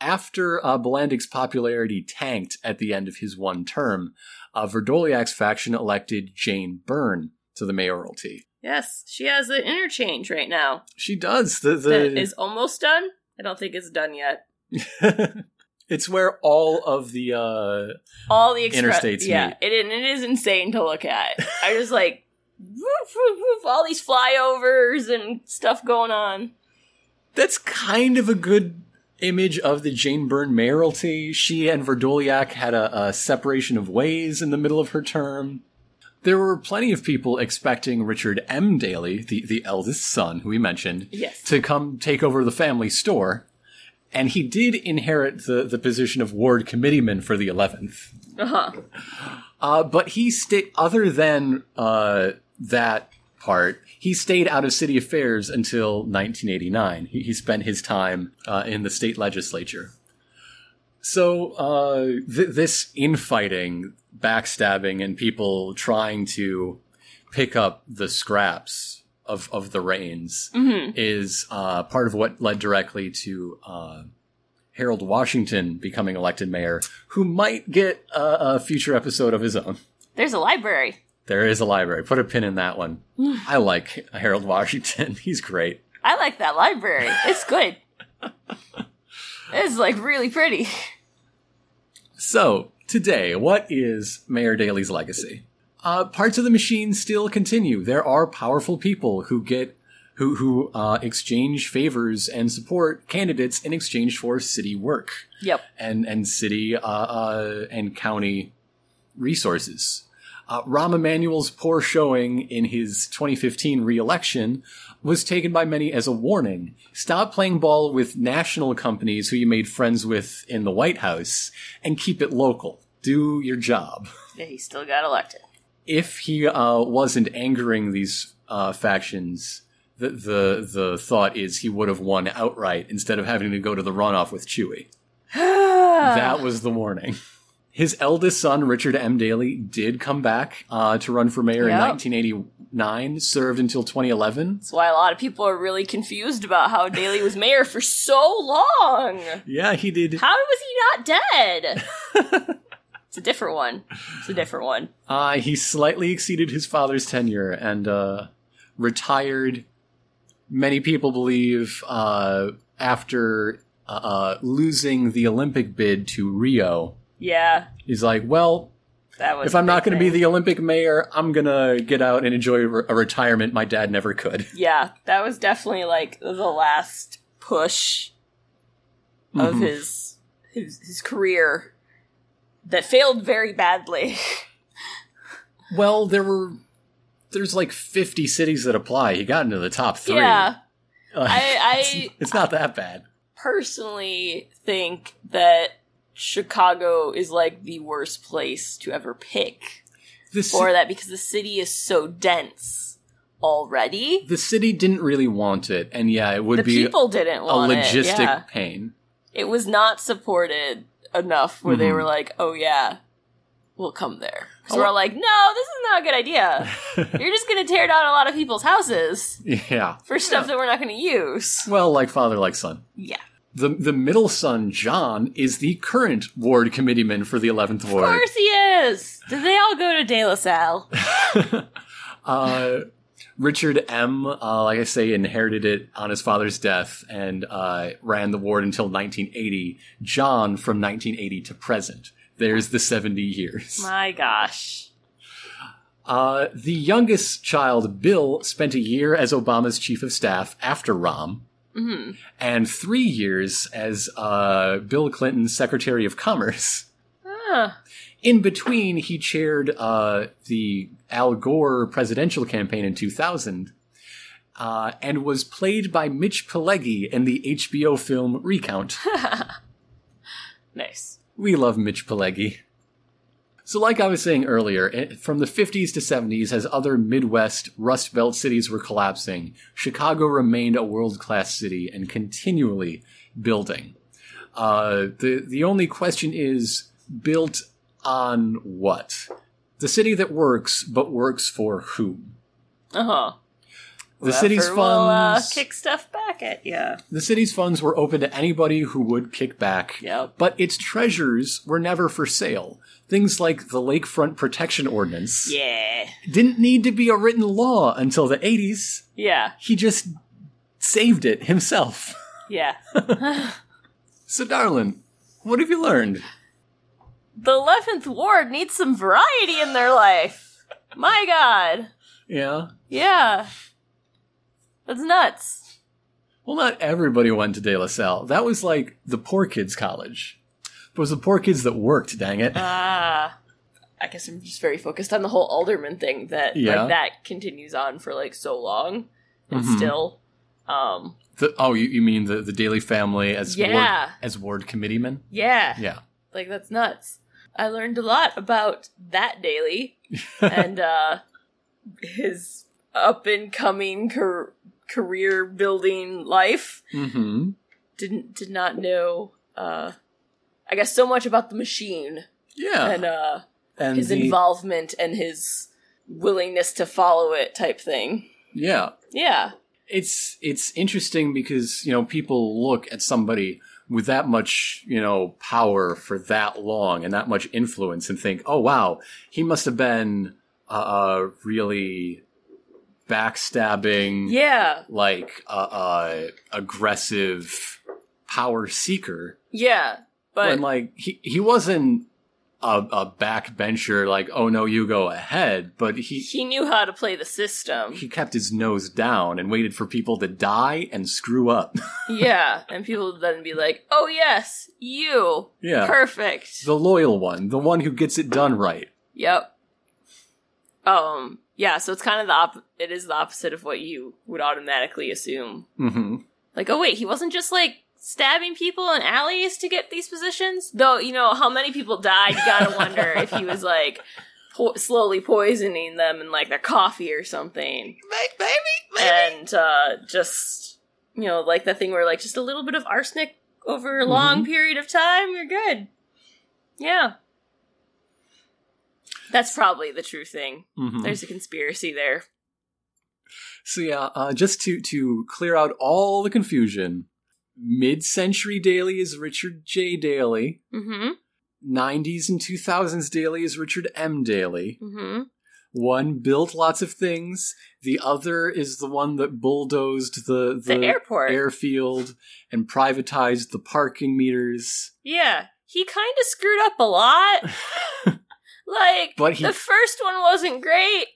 S2: After uh, Bilandic's popularity tanked at the end of his one term, uh, Vrdolyak's faction elected Jane Byrne to the mayoralty.
S1: Yes, she has an interchange right now
S2: She does. The, the
S1: is almost done. I don't think it's done yet.
S2: it's where all of the uh,
S1: All the express,
S2: Interstates
S1: yeah,
S2: meet.
S1: it and it is insane to look at. I just like woof, woof, woof, all these flyovers and stuff going on.
S2: That's kind of a good image of the Jane Byrne mayoralty. She and Vrdolyak had a, a separation of ways in the middle of her term. There were plenty of people expecting Richard M. Daley, the, the eldest son who we mentioned,
S1: Yes.
S2: to come take over the family store. And he did inherit the, the position of ward committeeman for the 11th.
S1: Uh huh.
S2: Uh, but he stayed, other than uh, that part, he stayed out of city affairs until 1989. He, he spent his time uh, in the state legislature. So uh, th- this infighting, backstabbing, and people trying to pick up the scraps of, of the reins
S1: hmm
S2: is uh, part of what led directly to uh, Harold Washington becoming elected mayor, who might get a, a future episode of his own.
S1: There's a library.
S2: There is a library. Put a pin in that one. I like Harold Washington. He's great.
S1: I like that library. It's good. it's like really pretty.
S2: So, today, what is Mayor Daley's legacy? Uh, parts of the machine still continue. There are powerful people who get who who uh, exchange favors and support candidates in exchange for city work
S1: Yep.
S2: and and city uh, uh, and county resources. Uh, Rahm Emanuel's poor showing in his 2015 reelection was taken by many as a warning. Stop playing ball with national companies who you made friends with in the White House and keep it local. Do your job.
S1: Yeah, he still got elected.
S2: If he uh, wasn't angering these uh, factions, the, the the thought is he would have won outright instead of having to go to the runoff with Chuy. That was the warning. His eldest son, Richard M. Daley, did come back uh, to run for mayor in 1989, served until 2011.
S1: That's why a lot of people are really confused about how Daley was mayor for so long.
S2: Yeah, he did.
S1: How was he not dead? it's a different one. It's a different one.
S2: Uh, he slightly exceeded his father's tenure and uh, retired. Many people believe uh, after uh, uh, losing the Olympic bid to Rio.
S1: Yeah,
S2: He's like, well,
S1: that was.
S2: if I'm not going to be the Olympic mayor, I'm going to get out and enjoy a retirement my dad never could.
S1: Yeah, that was definitely like the last push of
S2: Mhm.
S1: his his his career that failed very badly.
S2: Well, there were. There's like 50 cities that apply. He got into the top three.
S1: Yeah,
S2: Uh,
S1: I- I-
S2: it's, it's not that bad.
S1: personally think that Chicago is like the worst place to ever pick
S2: The, ci-
S1: for that because the city is so dense already.
S2: the city didn't really want it, and yeah, it would
S1: The
S2: be
S1: people didn't
S2: a
S1: want
S2: logistic
S1: it. Yeah.
S2: pain.
S1: It was not supported enough where they
S2: Mhm.
S1: were like, "Oh yeah, we'll come there." So
S2: Oh.
S1: we're like, "No, this is not a good idea. You're just going to tear down a lot of people's houses
S2: yeah.
S1: for stuff that we're not going to use."
S2: Well, like father, like son.
S1: Yeah,
S2: The the middle son, John, is the current ward committeeman for the 11th ward.
S1: of course he is. Did they all go to De La Salle?
S2: uh, Richard M., uh, like I say, inherited it on his father's death and uh, ran the ward until 1980. John from 1980 to present. There's the 70 years.
S1: My gosh.
S2: Uh, the youngest child, Bill, spent a year as Obama's chief of staff after Rahm,
S1: hmm
S2: and three years as uh, Bill Clinton's Secretary of Commerce.
S1: Ah,
S2: In between, he chaired uh, the Al Gore presidential campaign in 2000 uh, and was played by Mitch Pileggi in the HBO film Recount.
S1: nice.
S2: We love Mitch Pileggi. So, like I was saying earlier, eh, from the 50s to 70s, as other Midwest Rust Belt cities were collapsing, Chicago remained a world class city and continually building. Uh, the, the only question is built on what? The city that works, but works for whom?
S1: Uh huh.
S2: The city's
S1: Will, uh,
S2: funds.
S1: kick stuff back at you.
S2: the city's funds were open to anybody who would kick back.
S1: Yep.
S2: But its treasures were never for sale. Things like the Lakefront Protection Ordinance
S1: Yeah.
S2: didn't need to be a written law until the 80s.
S1: Yeah.
S2: He just saved it himself.
S1: Yeah.
S2: So, darling, what have you learned?
S1: the 11th Ward needs some variety in their life. My god.
S2: Yeah.
S1: Yeah. That's nuts.
S2: Well, not everybody went to De La Salle. That was like the poor kids' college. It was the poor kids that worked, dang it.
S1: Ah. I guess I'm just very focused on the whole alderman thing that
S2: Yeah.
S1: like that continues on for like so long and
S2: Mhm.
S1: still um
S2: The, oh, you, you mean the, the Daley family as ward,
S1: Yeah.
S2: as ward committeemen?
S1: yeah.
S2: Yeah.
S1: Like that's nuts. I learned a lot about that Daley and uh his up and coming car- career building life.
S2: mm-hmm.
S1: Didn't did not know uh I guess so much about the machine
S2: Yeah.
S1: and uh
S2: and
S1: his
S2: the-
S1: involvement and his willingness to follow it type thing.
S2: Yeah.
S1: Yeah.
S2: it's it's interesting because you know people look at somebody with that much you know power for that long and that much influence and think oh wow he must have been a, a really backstabbing
S1: Yeah.
S2: like uh, uh aggressive power seeker
S1: Yeah. But
S2: when like he, he wasn't a, a backbencher, like, oh no, you go ahead. But he
S1: He knew how to play the system.
S2: he kept his nose down and waited for people to die and screw up.
S1: yeah, and people would then be like, "Oh yes, you,
S2: yeah,
S1: perfect."
S2: the loyal one, the one who gets it done right.
S1: Yep. Um. Yeah. So it's kind of the op- it is the opposite of what you would automatically assume.
S2: hmm
S1: Like, oh wait, he wasn't just like stabbing people in alleys to get these positions. Though you know how many people died, you gotta wonder if he was like po- slowly poisoning them in like their coffee or something.
S2: Maybe, maybe.
S1: and uh, just you know like the thing where like just a little bit of arsenic over a long period of time you're good yeah that's probably the true thing
S2: Mhm.
S1: there's a conspiracy there
S2: So yeah, uh, just to to clear out all the confusion, mid-century Daley is Richard J. Daley.
S1: mm-hmm
S2: 90s and 2000s Daley is Richard M. Daley.
S1: mm-hmm
S2: One built lots of things. The other is the one that bulldozed the
S1: the, airport
S2: airfield and privatized the parking meters.
S1: yeah he kind of screwed up a lot like
S2: But he-
S1: the first one wasn't great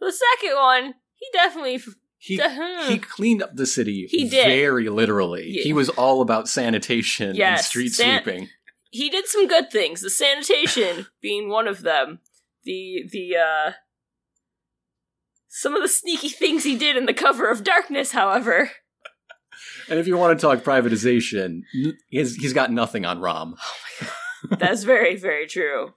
S1: the second one he definitely
S2: He
S1: Uh-huh.
S2: he cleaned up the city
S1: He did.
S2: very literally.
S1: Yeah.
S2: He was all about sanitation and street
S1: san-
S2: sweeping.
S1: he did some good things the sanitation being one of them the the uh some of the sneaky things he did in the cover of darkness however
S2: And if you want to talk privatization, he's, he's got nothing on Rahm.
S1: that's very very true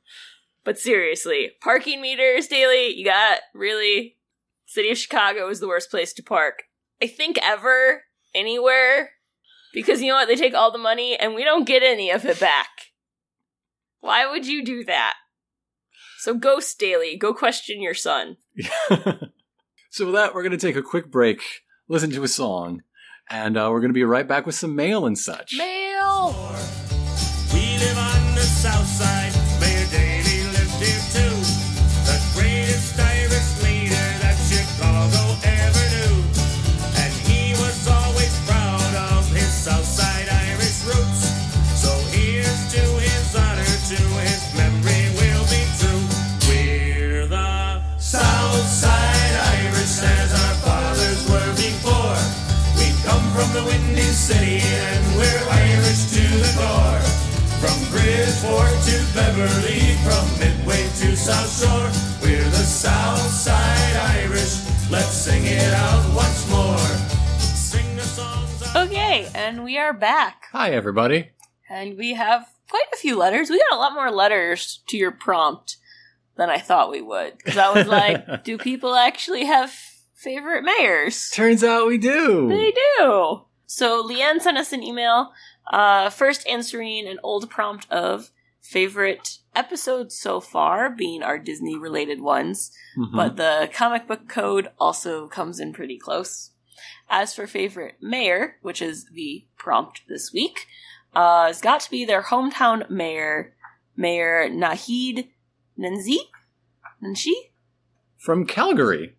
S1: but seriously parking meters Daley you got really city of chicago is the worst place to park i think ever anywhere. Because you know what? They take all the money and we don't get any of it back. Why would you do that? So ghost Daley go question your son.
S2: So with that, we're going to take a quick break, listen to a song, and uh, we're going to be right back with some mail and such.
S1: mail
S3: From Bridgeport to Beverly, from Midway to South Shore, we're the South Side Irish. Let's sing it out once more. Sing the songs
S1: Okay, and we are back.
S2: Hi, everybody.
S1: And we have quite a few letters. We got a lot more letters to your prompt than I thought we would. Because I was like, do people actually have favorite mayors?
S2: Turns out we do.
S1: They do. So Leanne sent us an email, uh, first answering an old prompt of favorite episodes so far, being our Disney related ones.
S2: Mhm.
S1: but the comic book code also comes in pretty close. As for favorite mayor, which is the prompt this week, uh, it's got to be their hometown mayor, Mayor Naheed Nanzi? Nanshi?
S2: From Calgary.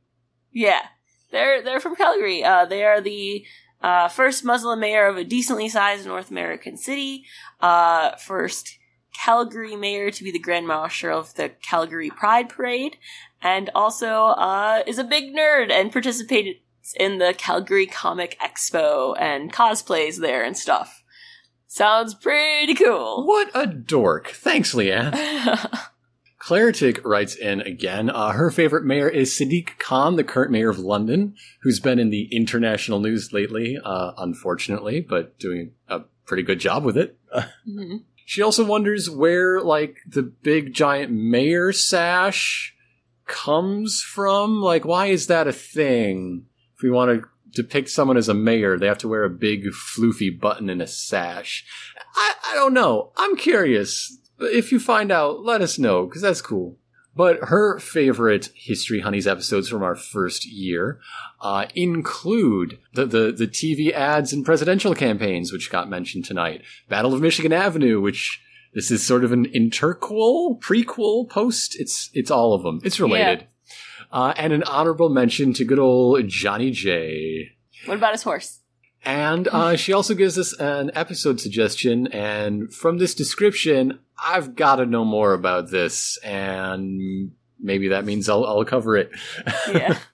S1: Yeah, they're they're from Calgary. Uh, they are the uh, first Muslim mayor of a decently sized North American city. Uh, first Calgary mayor to be the Grand Marshal of the Calgary Pride Parade, and also uh, is a big nerd and participated in the Calgary Comic Expo and cosplays there and stuff. Sounds pretty cool.
S2: What a dork. Thanks, Leanne. Claretic writes in again. Uh, her favorite mayor is Sadiq Khan, the current mayor of London, who's been in the international news lately, uh, unfortunately, but doing a pretty good job with it.
S1: Mhm.
S2: She also wonders where, like, the big giant mayor sash comes from. Like, why is that a thing? If we want to depict someone as a mayor, they have to wear a big floofy button and a sash. I, I don't know. I'm curious. If you find out, let us know, because that's cool. But her favorite History Honeys episodes from our first year uh, include the, the, the TV ads and presidential campaigns, which got mentioned tonight. Battle of Michigan Avenue, which this is sort of an interquel, prequel, post. It's it's all of them. It's related. Uh, and an honorable mention to good old Johnny J.
S1: What about his horse?
S2: And uh, she also gives us an episode suggestion, and from this description, I've got to know more about this, and maybe that means I'll, I'll cover it.
S1: Yeah.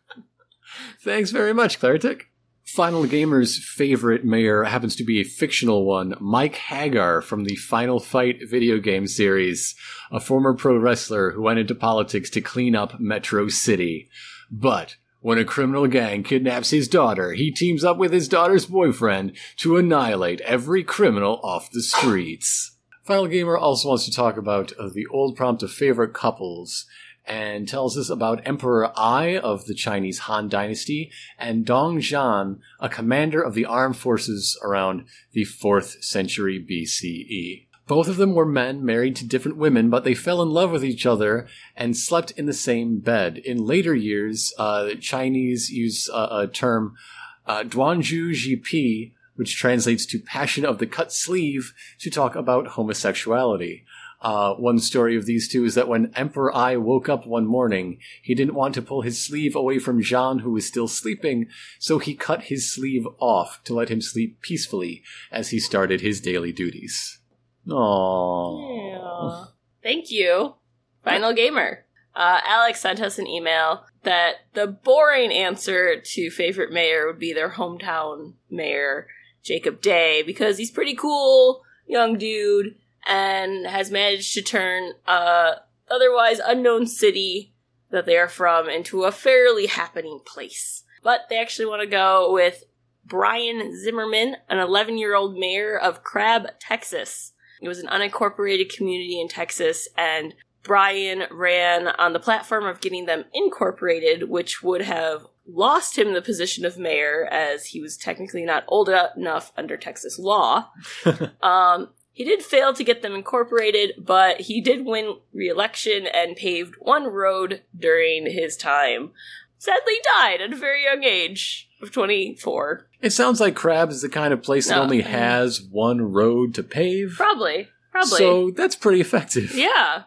S2: Thanks very much, Claritic. Final Gamer's favorite mayor happens to be a fictional one, Mike Haggar from the Final Fight video game series, a former pro wrestler who went into politics to clean up Metro City. But when a criminal gang kidnaps his daughter, he teams up with his daughter's boyfriend to annihilate every criminal off the streets. Final Gamer also wants to talk about uh, the old prompt of favorite couples and tells us about Emperor Ai of the Chinese Han Dynasty and Dong Zhan, a commander of the armed forces around the 4th century BCE. Both of them were men married to different women, but they fell in love with each other and slept in the same bed. In later years, uh, Chinese use uh, a term, uh, Duanzhu Jipi, which translates to passion of the cut sleeve, to talk about homosexuality. Uh, one story of these two is that when Emperor Ai woke up one morning, he didn't want to pull his sleeve away from Zhan, who was still sleeping, so he cut his sleeve off to let him sleep peacefully as he started his daily duties.
S1: Yeah. Thank you, Final Gamer. Uh, Alex sent us an email that the boring answer to favorite mayor would be their hometown mayor, Jacob Day, because he's pretty cool, young dude, and has managed to turn a otherwise unknown city that they are from into a fairly happening place. But they actually want to go with Brian Zimmerman, an 11 year old mayor of Crabb, Texas. It was an unincorporated community in Texas, and Brian ran on the platform of getting them incorporated, which would have lost him the position of mayor as he was technically not old enough under Texas law. um, he did fail to get them incorporated, but he did win re-election and paved one road during his time. Sadly died at a very young age of 24.
S2: It sounds like Crabs is the kind of place that
S1: No.
S2: only mm-hmm. has one road to pave.
S1: Probably. Probably.
S2: So that's pretty effective.
S1: yeah.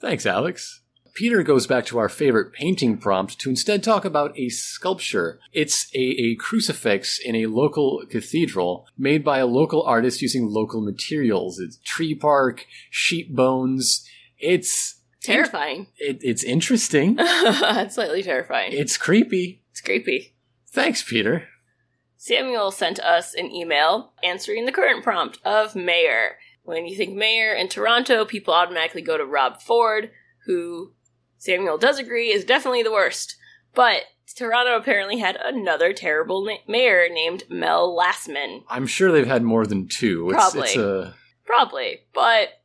S2: Thanks, Alex. Peter goes back to our favorite painting prompt to instead talk about a sculpture. It's a, a crucifix in a local cathedral made by a local artist using local materials. It's tree bark, sheep bones. It's
S1: Terrifying.
S2: it, it's interesting.
S1: it's slightly terrifying.
S2: It's creepy.
S1: It's creepy.
S2: Thanks, Peter.
S1: Samuel sent us an email answering the current prompt of mayor. When you think mayor in Toronto, people automatically go to Rob Ford, who Samuel does agree is definitely the worst. But Toronto apparently had another terrible na- mayor named Mel Lastman.
S2: I'm sure they've had more than two. It's,
S1: Probably.
S2: It's a
S1: Probably, but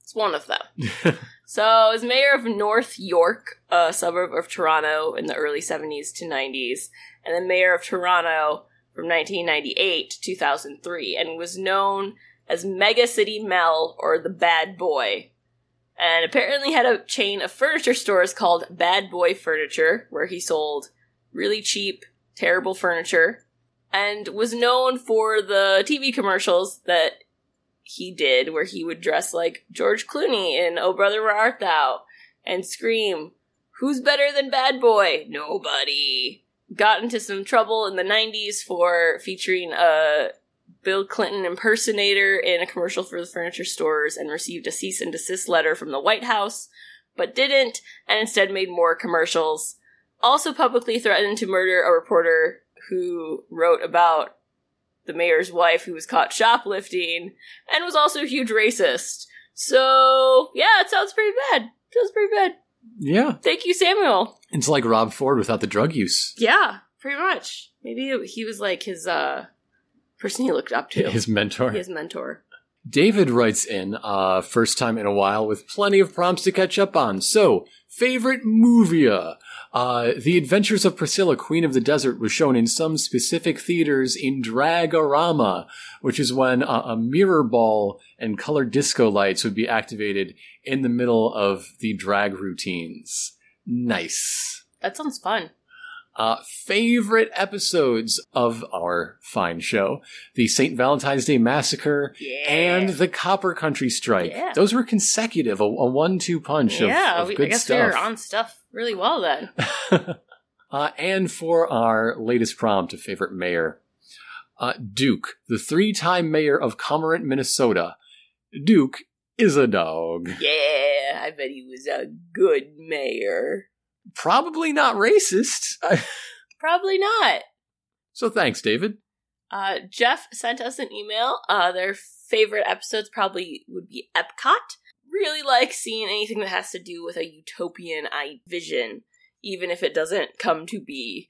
S1: it's one of them. So, as mayor of North York, a suburb of Toronto in the early 70s to 90s, and the mayor of Toronto from 1998 to 2003, and was known as Mega City Mel or the Bad Boy. And apparently had a chain of furniture stores called Bad Boy Furniture, where he sold really cheap, terrible furniture, and was known for the TV commercials that he did where he would dress like George Clooney in Oh Brother Where Art Thou and scream, Who's better than Bad Boy? Nobody. Got into some trouble in the 90s for featuring a Bill Clinton impersonator in a commercial for the furniture stores and received a cease and desist letter from the White House, but didn't, and instead made more commercials. Also publicly threatened to murder a reporter who wrote about the mayor's wife who was caught shoplifting and was also a huge racist. So, yeah, it sounds pretty bad. Sounds pretty bad.
S2: Yeah.
S1: Thank you, Samuel.
S2: It's like Rob Ford without the drug use.
S1: Yeah, pretty much. Maybe he was like his uh person he looked up to.
S2: His mentor.
S1: His mentor.
S2: David writes in, uh, first time in a while with plenty of prompts to catch up on. So, favorite movia? Uh, the Adventures of Priscilla, Queen of the Desert was shown in some specific theaters in Dragorama, which is when uh, a mirror ball and colored disco lights would be activated in the middle of the drag routines. Nice.
S1: That sounds fun.
S2: Uh, favorite episodes of our fine show: the St. Valentine's Day Massacre
S1: Yeah.
S2: and the Copper Country Strike.
S1: Yeah.
S2: Those were consecutive, a, a one-two punch
S1: yeah,
S2: of, of
S1: we,
S2: good
S1: I guess
S2: stuff.
S1: we were on stuff really well then.
S2: uh, and for our latest prompt of favorite mayor, Uh, Duke, the three time mayor of Cormorant, Minnesota. Duke is a dog.
S1: Yeah, I bet he was a good mayor.
S2: Probably not racist.
S1: Probably not.
S2: so thanks, David.
S1: Uh, Jeff sent us an email. Uh, their favorite episodes probably would be Epcot. Really like seeing anything that has to do with a utopian I vision, even if it doesn't come to be.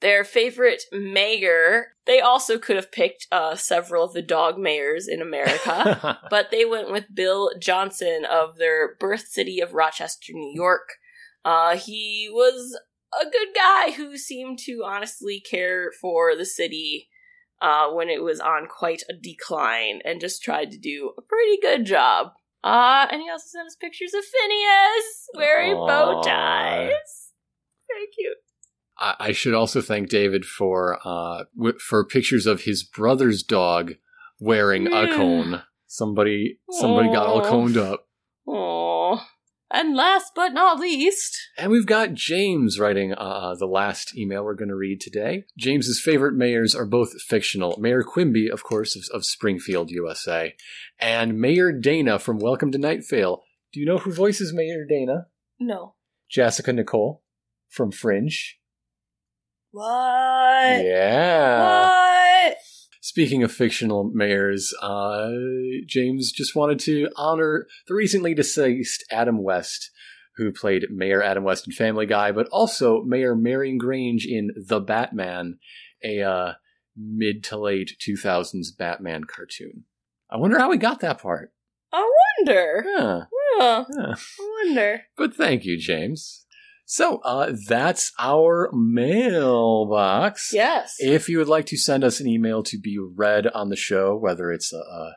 S1: Their favorite mayor, they also could have picked uh, several of the dog mayors in America, but they went with Bill Johnson of their birth city of Rochester, New York. Uh, he was a good guy who seemed to honestly care for the city uh, when it was on quite a decline and just tried to do a pretty good job. Uh, and he also sent us pictures of Phineas wearing bow ties. Very cute.
S2: I, I should also thank David for uh w- for pictures of his brother's dog wearing a cone. Somebody somebody got all coned up.
S1: Aww. And last but not least,
S2: And we've got James writing uh, the last email we're going to read today. James's favorite mayors are both fictional. Mayor Quimby, of course, of, of Springfield, USA, and Mayor Dana from Welcome to Night Vale. Do you know who voices Mayor Dana?
S1: no.
S2: Jasika Nicole from Fringe.
S1: What?
S2: Yeah.
S1: What?
S2: Speaking of fictional mayors, uh, James just wanted to honor the recently deceased Adam West, who played Mayor Adam West in Family Guy, but also Mayor Marion Grange in The Batman, a uh, mid to late 2000s Batman cartoon. I wonder how he got that part.
S1: I wonder.
S2: Yeah,
S1: Huh.
S2: yeah.
S1: I wonder.
S2: But thank you, James. So, uh, that's our mailbox.
S1: Yes.
S2: If you would like to send us an email to be read on the show, whether it's a, a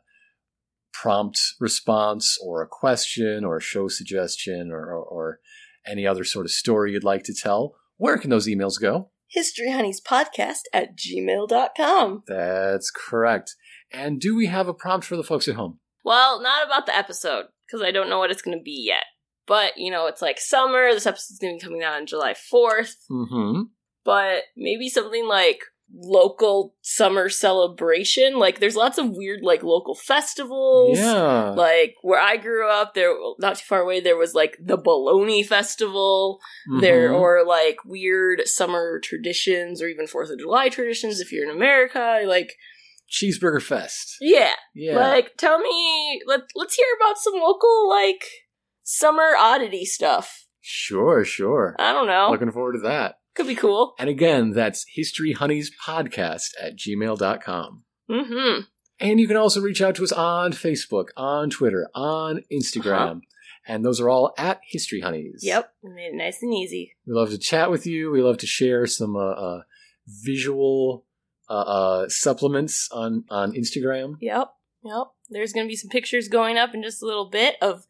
S2: prompt response or a question or a show suggestion or, or, or any other sort of story you'd like to tell, where can those emails go?
S1: History Honeys Podcast at gmail.com.
S2: That's correct. And do we have a prompt for the folks at home?
S1: Well, not about the episode, because I don't know what it's going to be yet. But, you know, it's like summer. This episode's going to be coming out on July 4th.
S2: Mm-hmm.
S1: But maybe something like local summer celebration. Like, there's lots of weird, like, local festivals.
S2: Yeah.
S1: Like, where I grew up, there, not too far away, there was, like, the Bologna Festival. There,
S2: Mhm.
S1: or, like, weird summer traditions, or even Fourth of July traditions if you're in America. Like,
S2: Cheeseburger Fest.
S1: yeah.
S2: Yeah.
S1: Like, tell me, let, let's hear about some local, like, summer oddity stuff.
S2: sure, sure.
S1: I don't know.
S2: Looking forward to that.
S1: Could be cool.
S2: And again, that's historyhoneyspodcast at gmail.com.
S1: Mm-hmm.
S2: And you can also reach out to us on Facebook, on Twitter, on Instagram.
S1: Uh-huh.
S2: And those are all at History Honeys.
S1: Yep. We made it nice and easy.
S2: We love to chat with you. We love to share some uh, uh, visual uh, uh, supplements on, on Instagram.
S1: Yep. Yep. There's gonna be some pictures going up in just a little bit of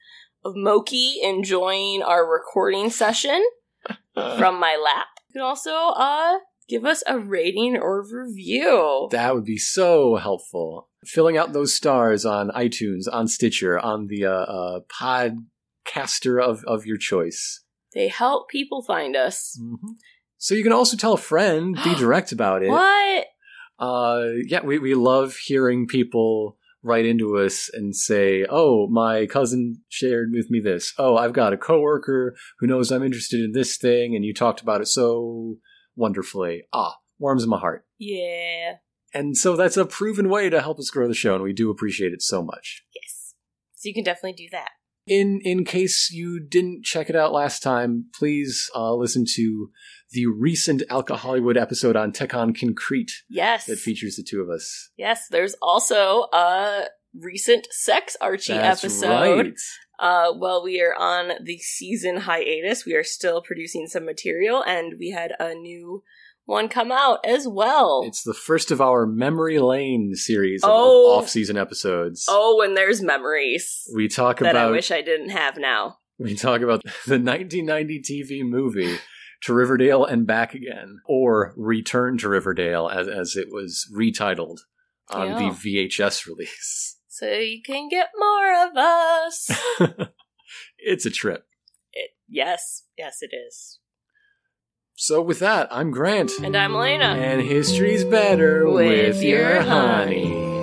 S1: Moki enjoying our recording session from my lap. You can also uh give us a rating or review.
S2: That would be so helpful. Filling out those stars on iTunes, on Stitcher, on the uh, uh, podcaster of, of your choice.
S1: they help people find us.
S2: Mm-hmm. So you can also tell a friend, be direct about it.
S1: What?
S2: Uh, yeah, we, we love hearing people write into us and say, "Oh, my cousin shared with me this. Oh, I've got a coworker who knows I'm interested in this thing, and you talked about it so wonderfully." Ah, warms my heart.
S1: Yeah.
S2: And so that's a proven way to help us grow the show, and we do appreciate it so much.
S1: Yes. So you can definitely do that.
S2: In in case you didn't check it out last time, please uh, listen to the recent Alka Hollywood episode on Tekon Concrete
S1: Yes.
S2: that features the two of us.
S1: Yes, there's also a recent Sex Archie
S2: That's
S1: episode.
S2: right.
S1: Uh, while we are on the season hiatus, we are still producing some material, and we had a new one come out as well.
S2: It's the first of our Memory Lane series of,
S1: Oh.
S2: off-season episodes.
S1: oh, and there's memories
S2: We talk about
S1: that I wish I didn't have now.
S2: we talk about the 1990 TV movie To Riverdale and Back Again, or Return to Riverdale as as it was retitled on
S1: Yeah.
S2: the VHS release.
S1: So you can get more of us.
S2: it's a trip.
S1: it, yes, yes, it is.
S2: So with that, I'm Grant.
S1: And I'm Elena.
S2: And history's better
S1: With
S2: with,
S1: your
S2: your
S1: honey.
S2: honey.